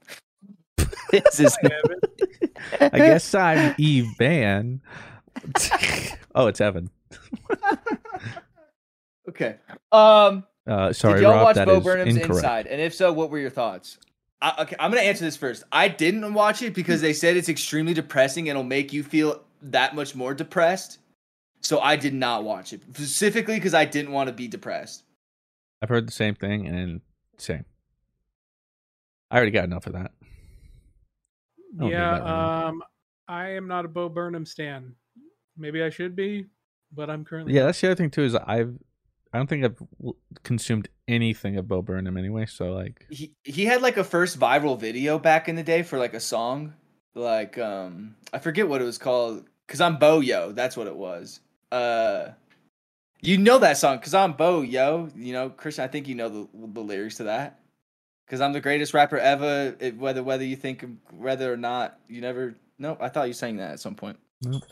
C: this is
B: i guess i'm evan oh it's evan
C: okay. Um,
B: uh sorry
C: did y'all
B: rob
C: watch
B: that
C: Bo
B: is
C: Burnham's
B: incorrect
C: Inside? And if so, what were your thoughts? I, okay, I'm gonna answer this first. I didn't watch it because they said it's extremely depressing and it'll make you feel that much more depressed. So I did not watch it specifically because I didn't want to be depressed.
B: i've heard the same thing and same i already got enough of that I don't need
D: Yeah.
B: that right
D: Um, I am not a Bo Burnham stan. Maybe I should be, but I'm currently.
B: Yeah, that's the other thing too. Is I've I don't think I've consumed anything of Bo Burnham anyway. So like,
C: he he had like a first viral video back in the day for like a song. Like um i forget what it was called because i'm bo yo. That's what it was. Uh you know that song because i'm bo yo. You know christian i think you know the, the lyrics to that. Because i'm the greatest rapper ever. It, whether whether you think whether or not you never no i thought you sang that at some point.
B: Nope.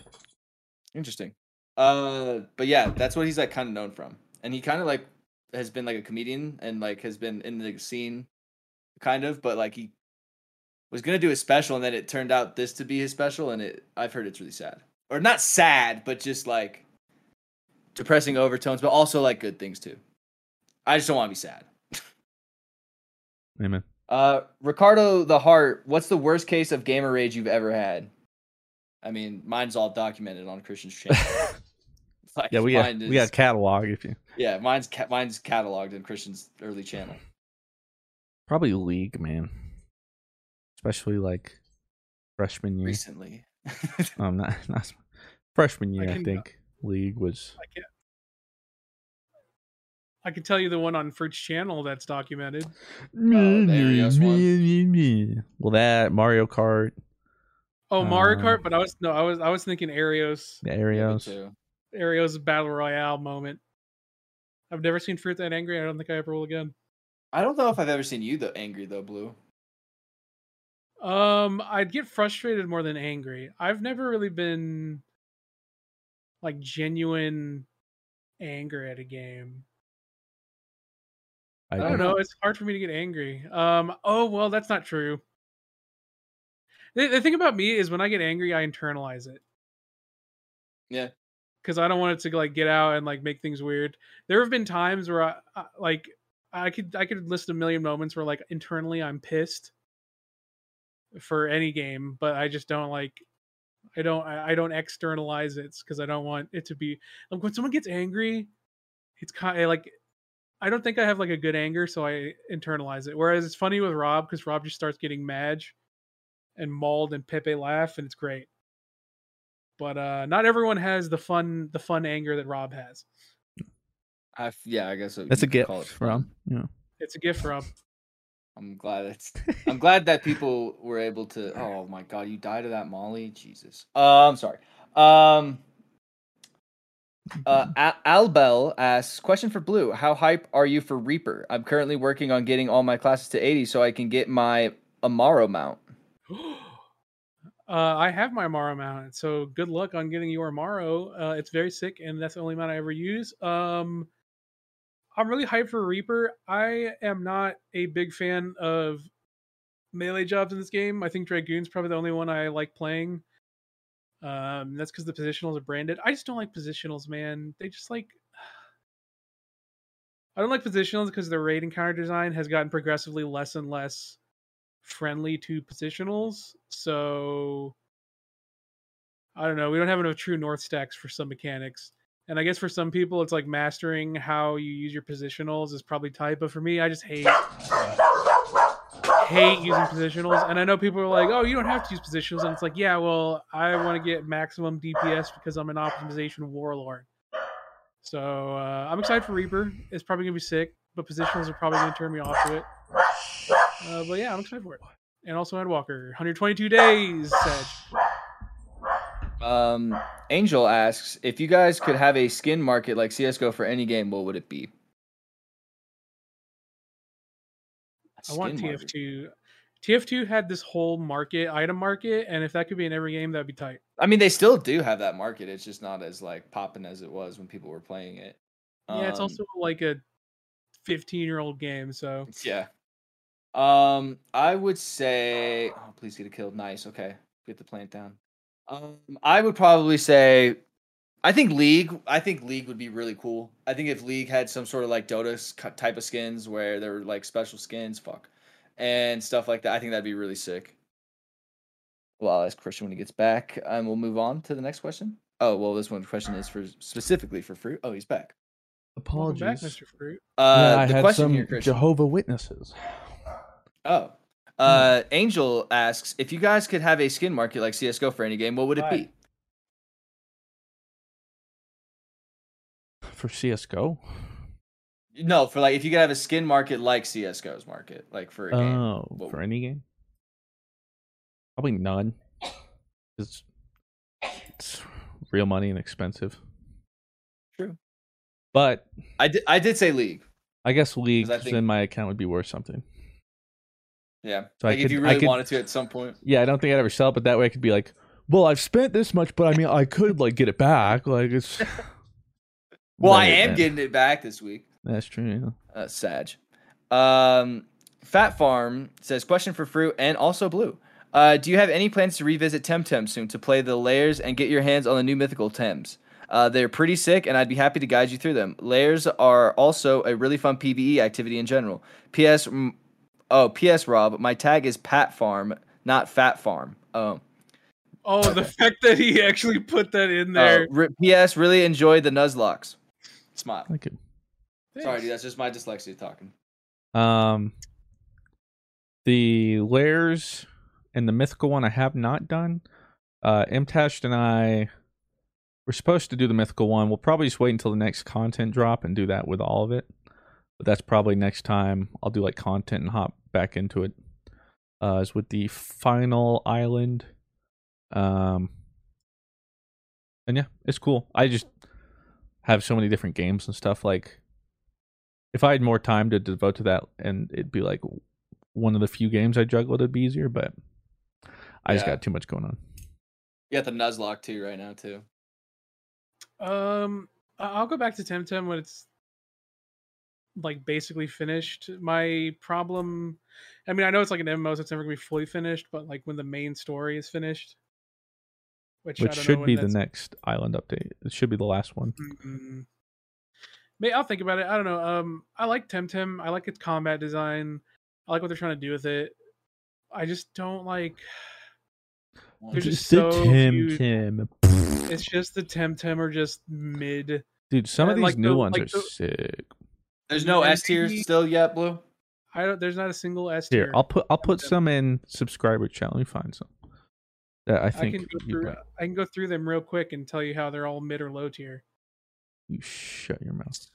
C: interesting. Uh but yeah that's what he's like kind of known from and he kind of like has been like a comedian and like has been in the scene kind of, but like he was gonna do a special and then it turned out this to be his special and it I've heard it's really sad. Or not sad, but just like depressing overtones, but also like good things too. I just don't want to be sad.
B: amen.
C: Uh Ricardo the Heart, what's the worst case of gamer rage you've ever had? I mean, mine's all documented on Christian's channel. Like,
B: Yeah, we got
C: mine
B: we got
C: is-
B: catalog. If you
C: Yeah, mine's ca- mine's cataloged in Christian's early channel.
B: probably league, man, especially like freshman year.
C: Recently.
B: Um, not not freshman year. I,
D: can-
B: think league was.
D: I can't. I can tell you the one on Fruit's channel that's documented.
C: the Arios one.
B: Well, that Mario Kart,
D: Oh, Mario
B: Um,
D: Kart, but I was no, I was I was thinking Arios,
B: the
C: Yeah,
B: Arios.
C: Too.
D: Arios battle royale moment. I've never seen Fruit that angry. I don't think I ever will again.
C: I don't know if I've ever seen you though angry though, Blue.
D: Um, I'd get frustrated more than angry. I've never really been like genuine anger at a game. I don't
B: do.
D: know. It's hard for me to get angry. Um. Oh well, that's not true. The, the thing about me is when I get angry, I internalize it
C: Yeah.
D: Because I don't want it to like get out and like make things weird. There have been times where I, I like I could I could list a million moments where like internally I'm pissed for any game, but I just don't like I don't I, I don't externalize it because I don't want it to be like when someone gets angry, it's kind of eh, like I don't think I have like a good anger, so I internalize it. Whereas it's funny with Rob because Rob just starts getting mad and mauled and Pepe laugh, and it's great. But uh not everyone has the fun the fun anger that Rob has.
C: I yeah, I guess it-
B: That's a gift
C: call it
B: from yeah.
D: It's a gift, Rob.
C: I'm glad it's. I'm glad that people were able to. Oh my god, you died of that Molly, Jesus. Uh, I'm sorry. Um. Uh, Al- Albel asks, question for Blue: How hype are you for Reaper? I'm currently working on getting all my classes to 80 so I can get my Amaro mount.
D: Uh, I have my Amaro mount, so good luck on getting your Amaro. Uh, it's very sick, and that's the only mount I ever use. Um, I'm really hyped for Reaper. I am not a big fan of melee jobs in this game. I think Dragoon's probably the only one I like playing. Um, that's because the positionals are branded. I just don't like positionals, man. They just like. I don't like positionals because the raid and counter design has gotten progressively less and less friendly to positionals. So I don't know. We don't have enough true north stacks for some mechanics. And I guess for some people, it's like mastering how you use your positionals is probably tight. But for me, I just hate hate using positionals. And I know people are like, "Oh, you don't have to use positionals." And it's like, yeah, well, I want to get maximum DPS because I'm an optimization warlord. So uh, I'm excited for Reaper. It's probably gonna be sick, but positionals are probably gonna turn me off to it. Uh, but yeah, I'm excited for it. And also Ed Headwalker, 122 days. Sedge.
C: Um, Angel asks if you guys could have a skin market like CS:GO for any game, what would it be?
D: I want. TF2. TF2 had this whole market, item market, and if that could be in every game, that'd be tight.
C: I mean, they still do have that market. It's just not as like popping as it was when people were playing it.
D: yeah, it's
C: Um,
D: also like a 15 year old game, so
C: Yeah. Um, I would say, oh, please get a kill. Nice. Okay, get the plant down. Um, I would probably say, I think League. I think League would be really cool. I think if League had some sort of like Dota type of skins where there were like special skins, fuck, and stuff like that. I think that'd be really sick. Well, I'll ask Christian when he gets back, and we'll move on to the next question. Oh well, this one question is for specifically for fruit. Oh, he's back.
B: Apologies.
D: back, Mr. Fruit.
C: Uh,
B: yeah, I
C: the
B: had
C: question
B: some
C: here,
B: Jehovah Witnesses.
C: Oh. Uh, Angel asks if you guys could have a skin market like CS:GO for any game, what would it be?
B: For CS:GO.
C: No, for like if you could have a skin market like CS:GO's market, like for a game.
B: Oh, for any game? Probably none. It's, it's real money and expensive.
C: True.
B: But
C: I did. I did say League.
B: I guess leagues
C: I think-
B: in my account would be worth something.
C: Yeah.
B: So I
C: like if
B: could-
C: you
B: I
C: really
B: could-
C: wanted to at some point.
B: Yeah, I don't think I'd ever sell it, but that way I could be like, well, I've spent this much, but I mean, I could like get it back. Like it's.
C: Well, I am
B: right.
C: getting it back this week.
B: That's true. Yeah.
C: Uh, Sag. Um, Fat Farm says question for fruit and also blue. Uh, do you have any plans to revisit Temtem soon to play the layers and get your hands on the new mythical Tems? Uh, they're pretty sick, and I'd be happy to guide you through them. Layers are also a really fun PVE activity in general. P.S. Oh, P.S. Rob, my tag is Pat Farm, not Fat Farm. Oh.
D: Oh, the fact that he actually put that in
C: Uh,
D: there.
C: re- P.S. Really enjoyed the Nuzlockes. Smile.
B: I could.
C: Sorry, dude. That's just my dyslexia talking.
B: Um, the layers and the mythical one I have not done. Uh, Imtashed and I we're supposed to do the mythical one. We'll probably just wait until the next content drop and do that with all of it. But that's probably next time. I'll do like content and hop back into it. Uh, is with the final island. Um, and yeah, it's cool. I just have so many different games and stuff. Like, if I had more time to devote to that, and it'd be like one of the few games I juggle, it'd be easier. But I just got too much going on.
C: You got the Nuzlocke too right now too.
D: Um, I'll go back to Temtem when it's like basically finished. My problem, I mean, I know it's like an MMO, so it's never gonna be fully finished. But like when the main story is finished, which, I
B: Which
D: don't
B: should
D: when
B: be the next island update. It should be the last one.
D: Mm, May I'll think about it. I don't know. Um, I like Temtem. I like its combat design. I like what they're trying to do with it. I just don't like. They're just so few-
B: Tim.
D: It's just the Temtem are just mid.
B: Dude, some of these
D: like,
B: new
D: the-
B: ones
D: like
B: are
D: the-
B: sick.
C: There's no S
D: tier
C: still yet, Blue.
D: I don't. There's not a single S
B: Here,
D: tier.
B: I'll put I'll put some in subscriber chat. Let me find some. That I
D: I
B: think
D: can go through. I can go through them real quick and tell you how they're all mid or low tier.
B: you shut your mouth.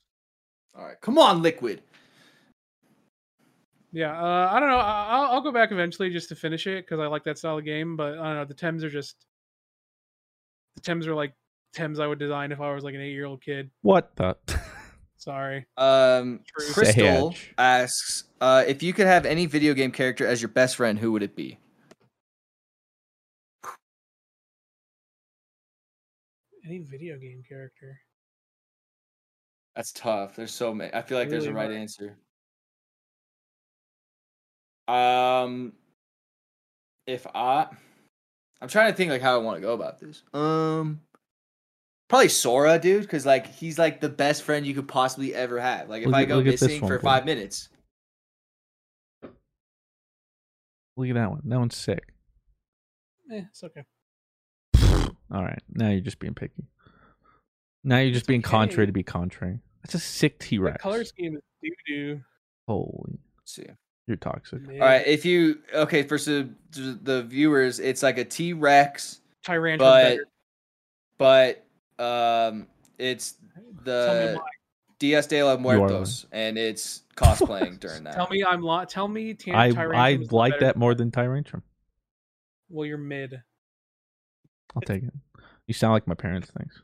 C: All right, come on, Liquid.
D: Yeah, uh, I don't know. I- I'll, I'll go back eventually just to finish it because I like that style of game. But I don't know. The Tems are just the Tems are like Tems I would design if I was like an eight year old kid.
B: What the?
D: Sorry.
C: Um,
D: True.
C: Crystal asks, uh, if you could have any video game character as your best friend, who would it be?
D: Any video game character.
C: That's tough. There's so many. I feel like there's a right
D: hard.
C: answer. Um, if I, I'm trying to think like how I want to go about this. Um, probably Sora, dude, because like he's like the best friend you could possibly ever have. Like if
B: Look
C: I go
B: look at
C: missing
B: one,
C: for
B: Paul.
C: five minutes,
B: Look at that one. That one's sick.
D: Eh, it's okay.
B: All right, now you're just being picky. Now you're just
D: It's
B: being contrary to be contrary. That's a sick T Rex.
D: color scheme is doo doo.
B: Holy,
C: let's see.
B: you're toxic.
C: All right, if you okay for so, the viewers, it's like a T Rex,
D: Tyrantrum
C: but
D: better.
C: but um, it's the
D: why.
C: Dias de los. Muertos, and it's cosplaying during that.
D: tell me I'm li- Tell me Ty-
B: I I like that more than Tyrantrum.
D: Well, you're mid.
B: I'll take it. You sound like my parents. Thanks.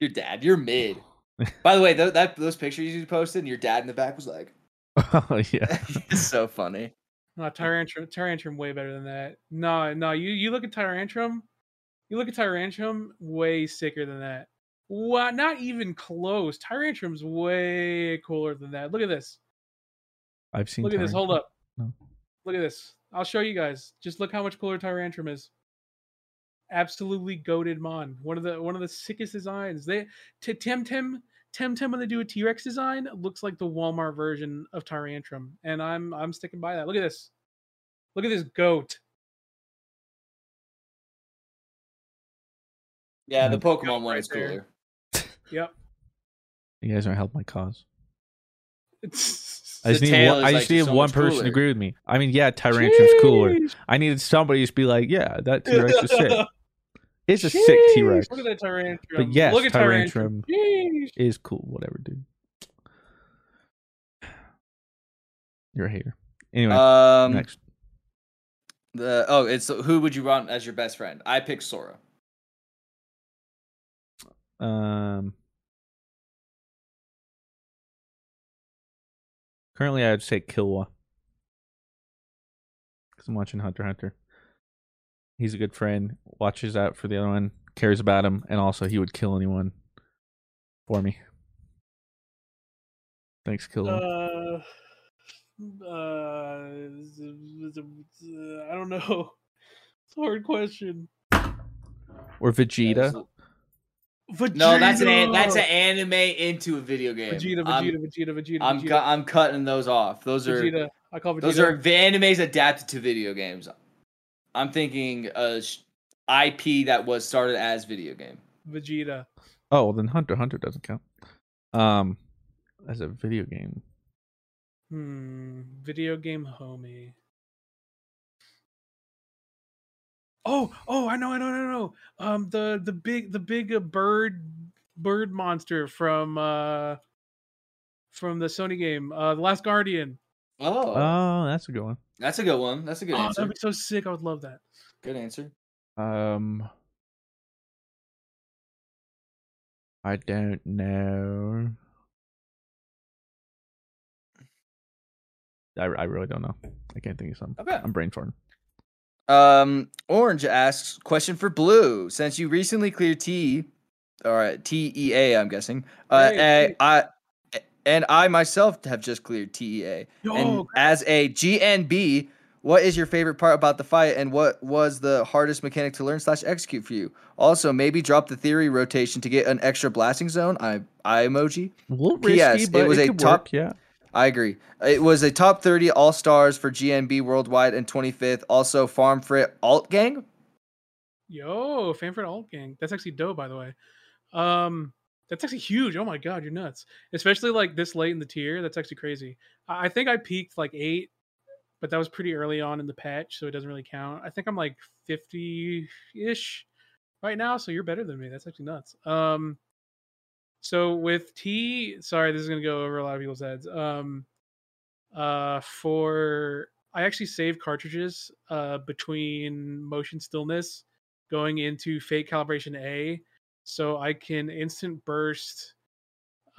C: Your dad, you're mid. By the way, th- that those pictures you posted, and your dad in the back was like,
B: oh yeah.
C: "It's so funny."
D: No, Tyrantrum, Tyrantrum, way better than that. No, no, you you look at Tyrantrum, you look at Tyrantrum, way sicker than that. What? Not even close. Tyrantrum's way cooler than that. Look at this.
B: I've seen.
D: Look at this. Hold up.
B: No.
D: Look at this. I'll show you guys. Just look how much cooler Tyrantrum is. Absolutely goaded mon. One of the one of the sickest designs. They t- Temtem Temtem when they do a T Rex design looks like the Walmart version of Tyrantrum, and I'm I'm sticking by that. Look at this. Look at this goat.
C: Yeah, the
B: Yeah.
C: Pokemon one is
D: there.
C: cooler.
D: Yep.
B: You guys aren't helping my cause. I
C: The
B: just need one,
C: is,
B: I
C: like,
B: need
C: so
B: one
C: much
B: person to agree with me. I mean, yeah, Tyrantrum's cooler. I needed somebody to be like, yeah, that T Rex is sick. It's a sick T Rex.
D: Look at that Tyrantrum.
B: But yes,
D: Look at
B: Tyrantrum
D: Sheesh.
B: is cool. Whatever, dude. You're a hater. Anyway,
C: Um,
B: next.
C: the oh, it's who would you want as your best friend? I pick Sora.
B: Um, currently, I'd say Killua because I'm watching Hunter Hunter. He's a good friend. Watches out for the other one. Cares about him, and also he would kill anyone for me. Thanks, Killua.
D: Uh, uh, I don't know. It's a hard question.
B: or Vegeta.
D: Vegeta.
C: No, that's an an- that's an anime into a video game.
D: Vegeta,
C: I'm-
D: Vegeta, Vegeta, Vegeta.
C: I'm
D: Vegeta,
C: cu- I'm cutting those off. Those are
D: Vegeta. I call Vegeta.
C: those are v- animes adapted to video games. I'm thinking a sh- IP that was started as video game.
D: Vegeta.
B: Oh, well, then Hunter Hunter doesn't count. Um, as a video game.
D: Hmm. Video game homie. Oh, oh, I know, I know, I know, Um, the the big the big uh, bird bird monster from uh from the Sony game, uh, The Last Guardian.
C: Oh,
B: Oh, that's a good one.
C: that's a good one. That's a good
D: Oh,
C: answer.
D: that'd be so sick. I would love that.
C: Good answer.
B: Um, I don't know. I, I really don't know. I can't think of something.
C: Okay.
B: I'm brain farting.
C: Um, Orange asks question for Blue. Since you recently cleared T, or TEA, I'm guessing. Uh,
D: Hey, hey.
C: I and I myself have just cleared TEA.
D: Yo,
C: and as a GNB, what is your favorite part about the fight, and what was the hardest mechanic to learn slash execute for you? Also, maybe drop the theory rotation to get an extra blasting zone. I I emoji.
B: A little
C: P.S.
B: risky,
C: it was
B: it
C: a
B: could
C: top-
B: work, Yeah.
C: I agree. It was a top 30 All Stars for GNB worldwide and 25th. Also, Farm Frit Alt Gang.
D: Yo, Fanford Alt Gang. That's actually dope, by the way. Um, that's actually huge. Oh my god, you're nuts. Especially like this late in the tier. That's actually crazy. I I think I peaked like eight, but that was pretty early on in the patch, so it doesn't really count. I think I'm like 50 ish right now, so you're better than me. That's actually nuts. Um, so with T, sorry, this is gonna go over a lot of people's heads. Um, Uh, for I actually save cartridges uh between motion stillness going into fate calibration A, so I can instant burst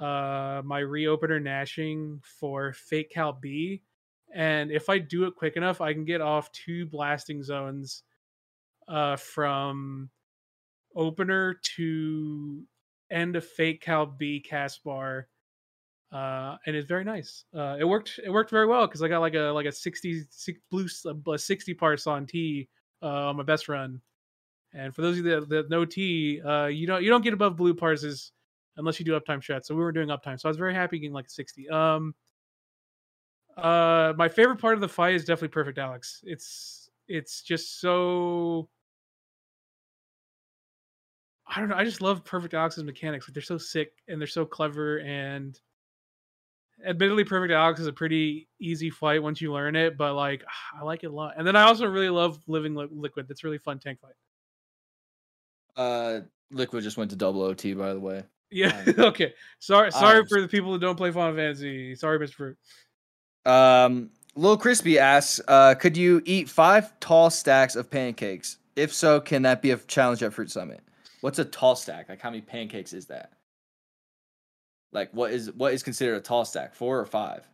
D: uh my reopener gnashing for fate cal B, and if I do it quick enough, I can get off two blasting zones uh from opener to end of fate cal B cast bar uh, and it's very nice. Uh, it worked. It worked very well because I got like a like a 60 six, blue a 60 parse on T uh, on my best run. And for those of you that, that know T, uh, you don't you don't get above blue parses unless you do uptime shots. So we were doing uptime, so I was very happy getting like a 60. Um, uh, my favorite part of the fight is definitely Perfect Alex. It's it's just so. I don't know. I just love Perfect Alex's mechanics. Like they're so sick and they're so clever and admittedly perfect alex is a pretty easy fight once you learn it but like i like it a lot and then i also really love living liquid that's really fun tank fight
C: uh liquid just went to double ot by the way
D: yeah um, okay sorry sorry um, for the people that don't play final fantasy sorry mr fruit
C: um Little Crispy asks, uh, could you eat five tall stacks of pancakes? If so, can that be a challenge at Fruit Summit? What's a tall stack? Like how many pancakes is that? Like what is what is considered a tall stack? Four or five?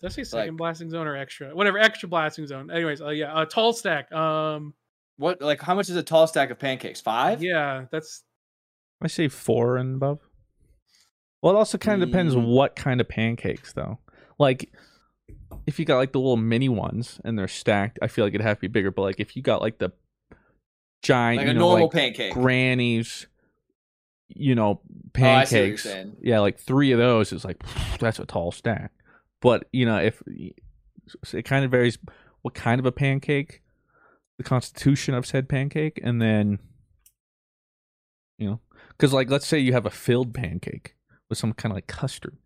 D: Did I say second like, blasting zone or extra? Whatever, extra blasting zone. Anyways, uh, yeah, a tall stack. Um,
C: what like how much is a tall stack of pancakes? Five?
D: Yeah, that's.
B: I say four and above. Well, it also kind of depends mm. what kind of pancakes, though. Like, if you got like the little mini ones and they're stacked, I feel like it'd have to be bigger. But like, if you got like the giant,
C: like a
B: know,
C: normal
B: like
C: pancake,
B: grannies, you know, oh, pancakes. Oh, yeah, like three of those is like that's a tall stack. But you know, if it kind of varies what kind of a pancake, the constitution of said pancake, and then you know, because like let's say you have a filled pancake with some kind of like custard.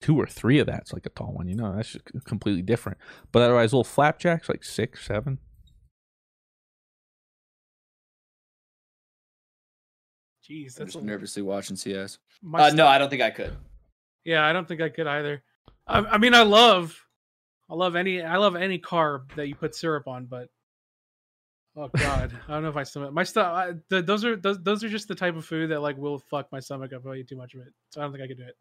B: Two or three of that's like a tall one, you know. That's just completely different. But otherwise, little flapjacks like six, seven.
D: Jeez,
C: that's just nervously watching CS. Uh, no, I don't think I could.
D: Yeah, I don't think I could either. I, I, mean, I love, I love any, I love any carb that you put syrup on, but oh god, I don't know if I stomach my stuff. The, those are those, those are just the type of food that like will fuck my stomach up if I eat too much of it. So I don't think I could do it.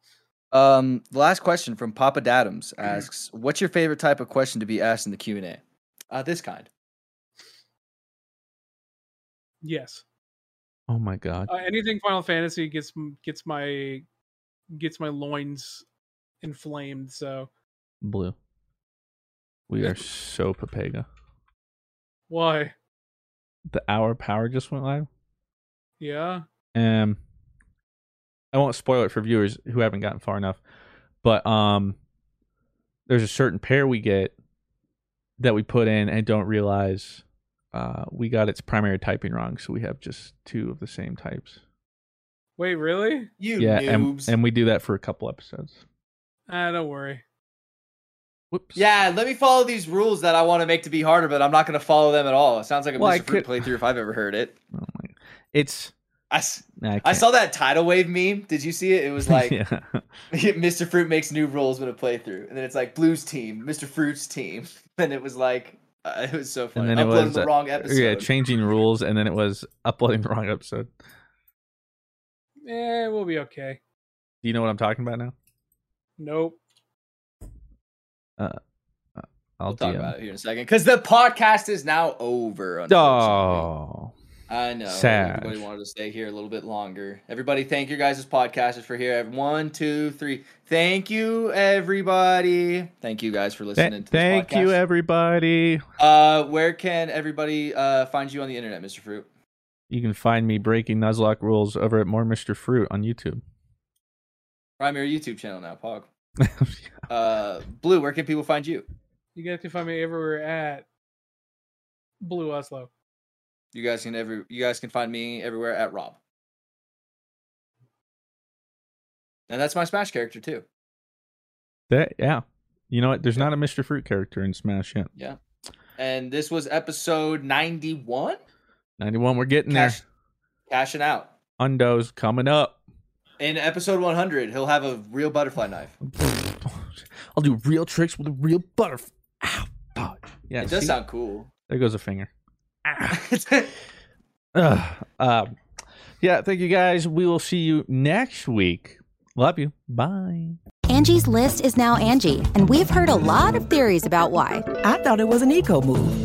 C: Um, the last question from Papa Dadams asks, "What's your favorite type of question to be asked in the Q and A?" Uh, this kind.
D: Yes.
B: Oh my god!
D: Uh, anything Final Fantasy gets gets my gets my loins inflamed. So
B: blue. We are so Papega.
D: Why?
B: The hour power just went live.
D: Yeah.
B: Um, I won't spoil it for viewers who haven't gotten far enough, but um, there's a certain pair we get that we put in and don't realize uh, we got its primary typing wrong, so we have just two of the same types.
D: Wait, really?
C: You
B: yeah,
C: noobs.
B: and, and we do that for a couple episodes.
D: Ah, don't worry.
C: Whoops. Yeah, let me follow these rules that I want to make to be harder, but I'm not going to follow them at all. It sounds like a well, Mr. Fruit playthrough if I've ever heard it.
B: Oh it's.
C: I, I, I, saw that tidal wave meme. Did you see it? It was like Mr. Fruit makes new rules with a playthrough, and then it's like Blues team, Mr. Fruit's team, and it was like uh, it was so funny. And then Uploading it was the uh, wrong episode.
B: Yeah, changing rules, and then it was uploading the wrong episode.
D: Eh, we'll be okay.
B: Do you know what I'm talking about now?
D: Nope.
B: Uh, uh I'll
C: we'll talk about it here in a second because the podcast is now over.
B: Oh,
C: I know. Sad. Everybody wanted to stay here a little bit longer. Everybody, thank you guys as podcasters for here. One, two, three. Thank you, everybody. Thank you guys for listening Th- to
B: Thank
C: podcast.
B: you, everybody.
C: Uh, where can everybody uh find you on the internet, Mr. Fruit?
B: You can find me breaking Nuzlocke rules over at More Mr. Fruit on YouTube.
C: Primary YouTube channel now, Pog. uh, Blue, where can people find you?
D: You guys can find me everywhere at Blue Oslo.
C: You guys can every you guys can find me everywhere at Rob. And that's my Smash character too.
B: That yeah. You know what? There's not a Mr. Fruit character in Smash yet.
C: Yeah. And this was episode 91?
B: 91, we're getting Cash,
C: there. Cashing out.
B: Undo's coming up.
C: In episode 100, he'll have a real butterfly knife.
E: I'll do real tricks with a real butterfly. Ow. Yeah,
C: it does
E: see?
C: sound cool.
E: There goes a finger. Ugh. um, yeah, thank you guys. We will see you next week. Love you. Bye.
I: Angie's list is now Angi, and we've heard a lot of theories about why.
A: I thought it was an eco move.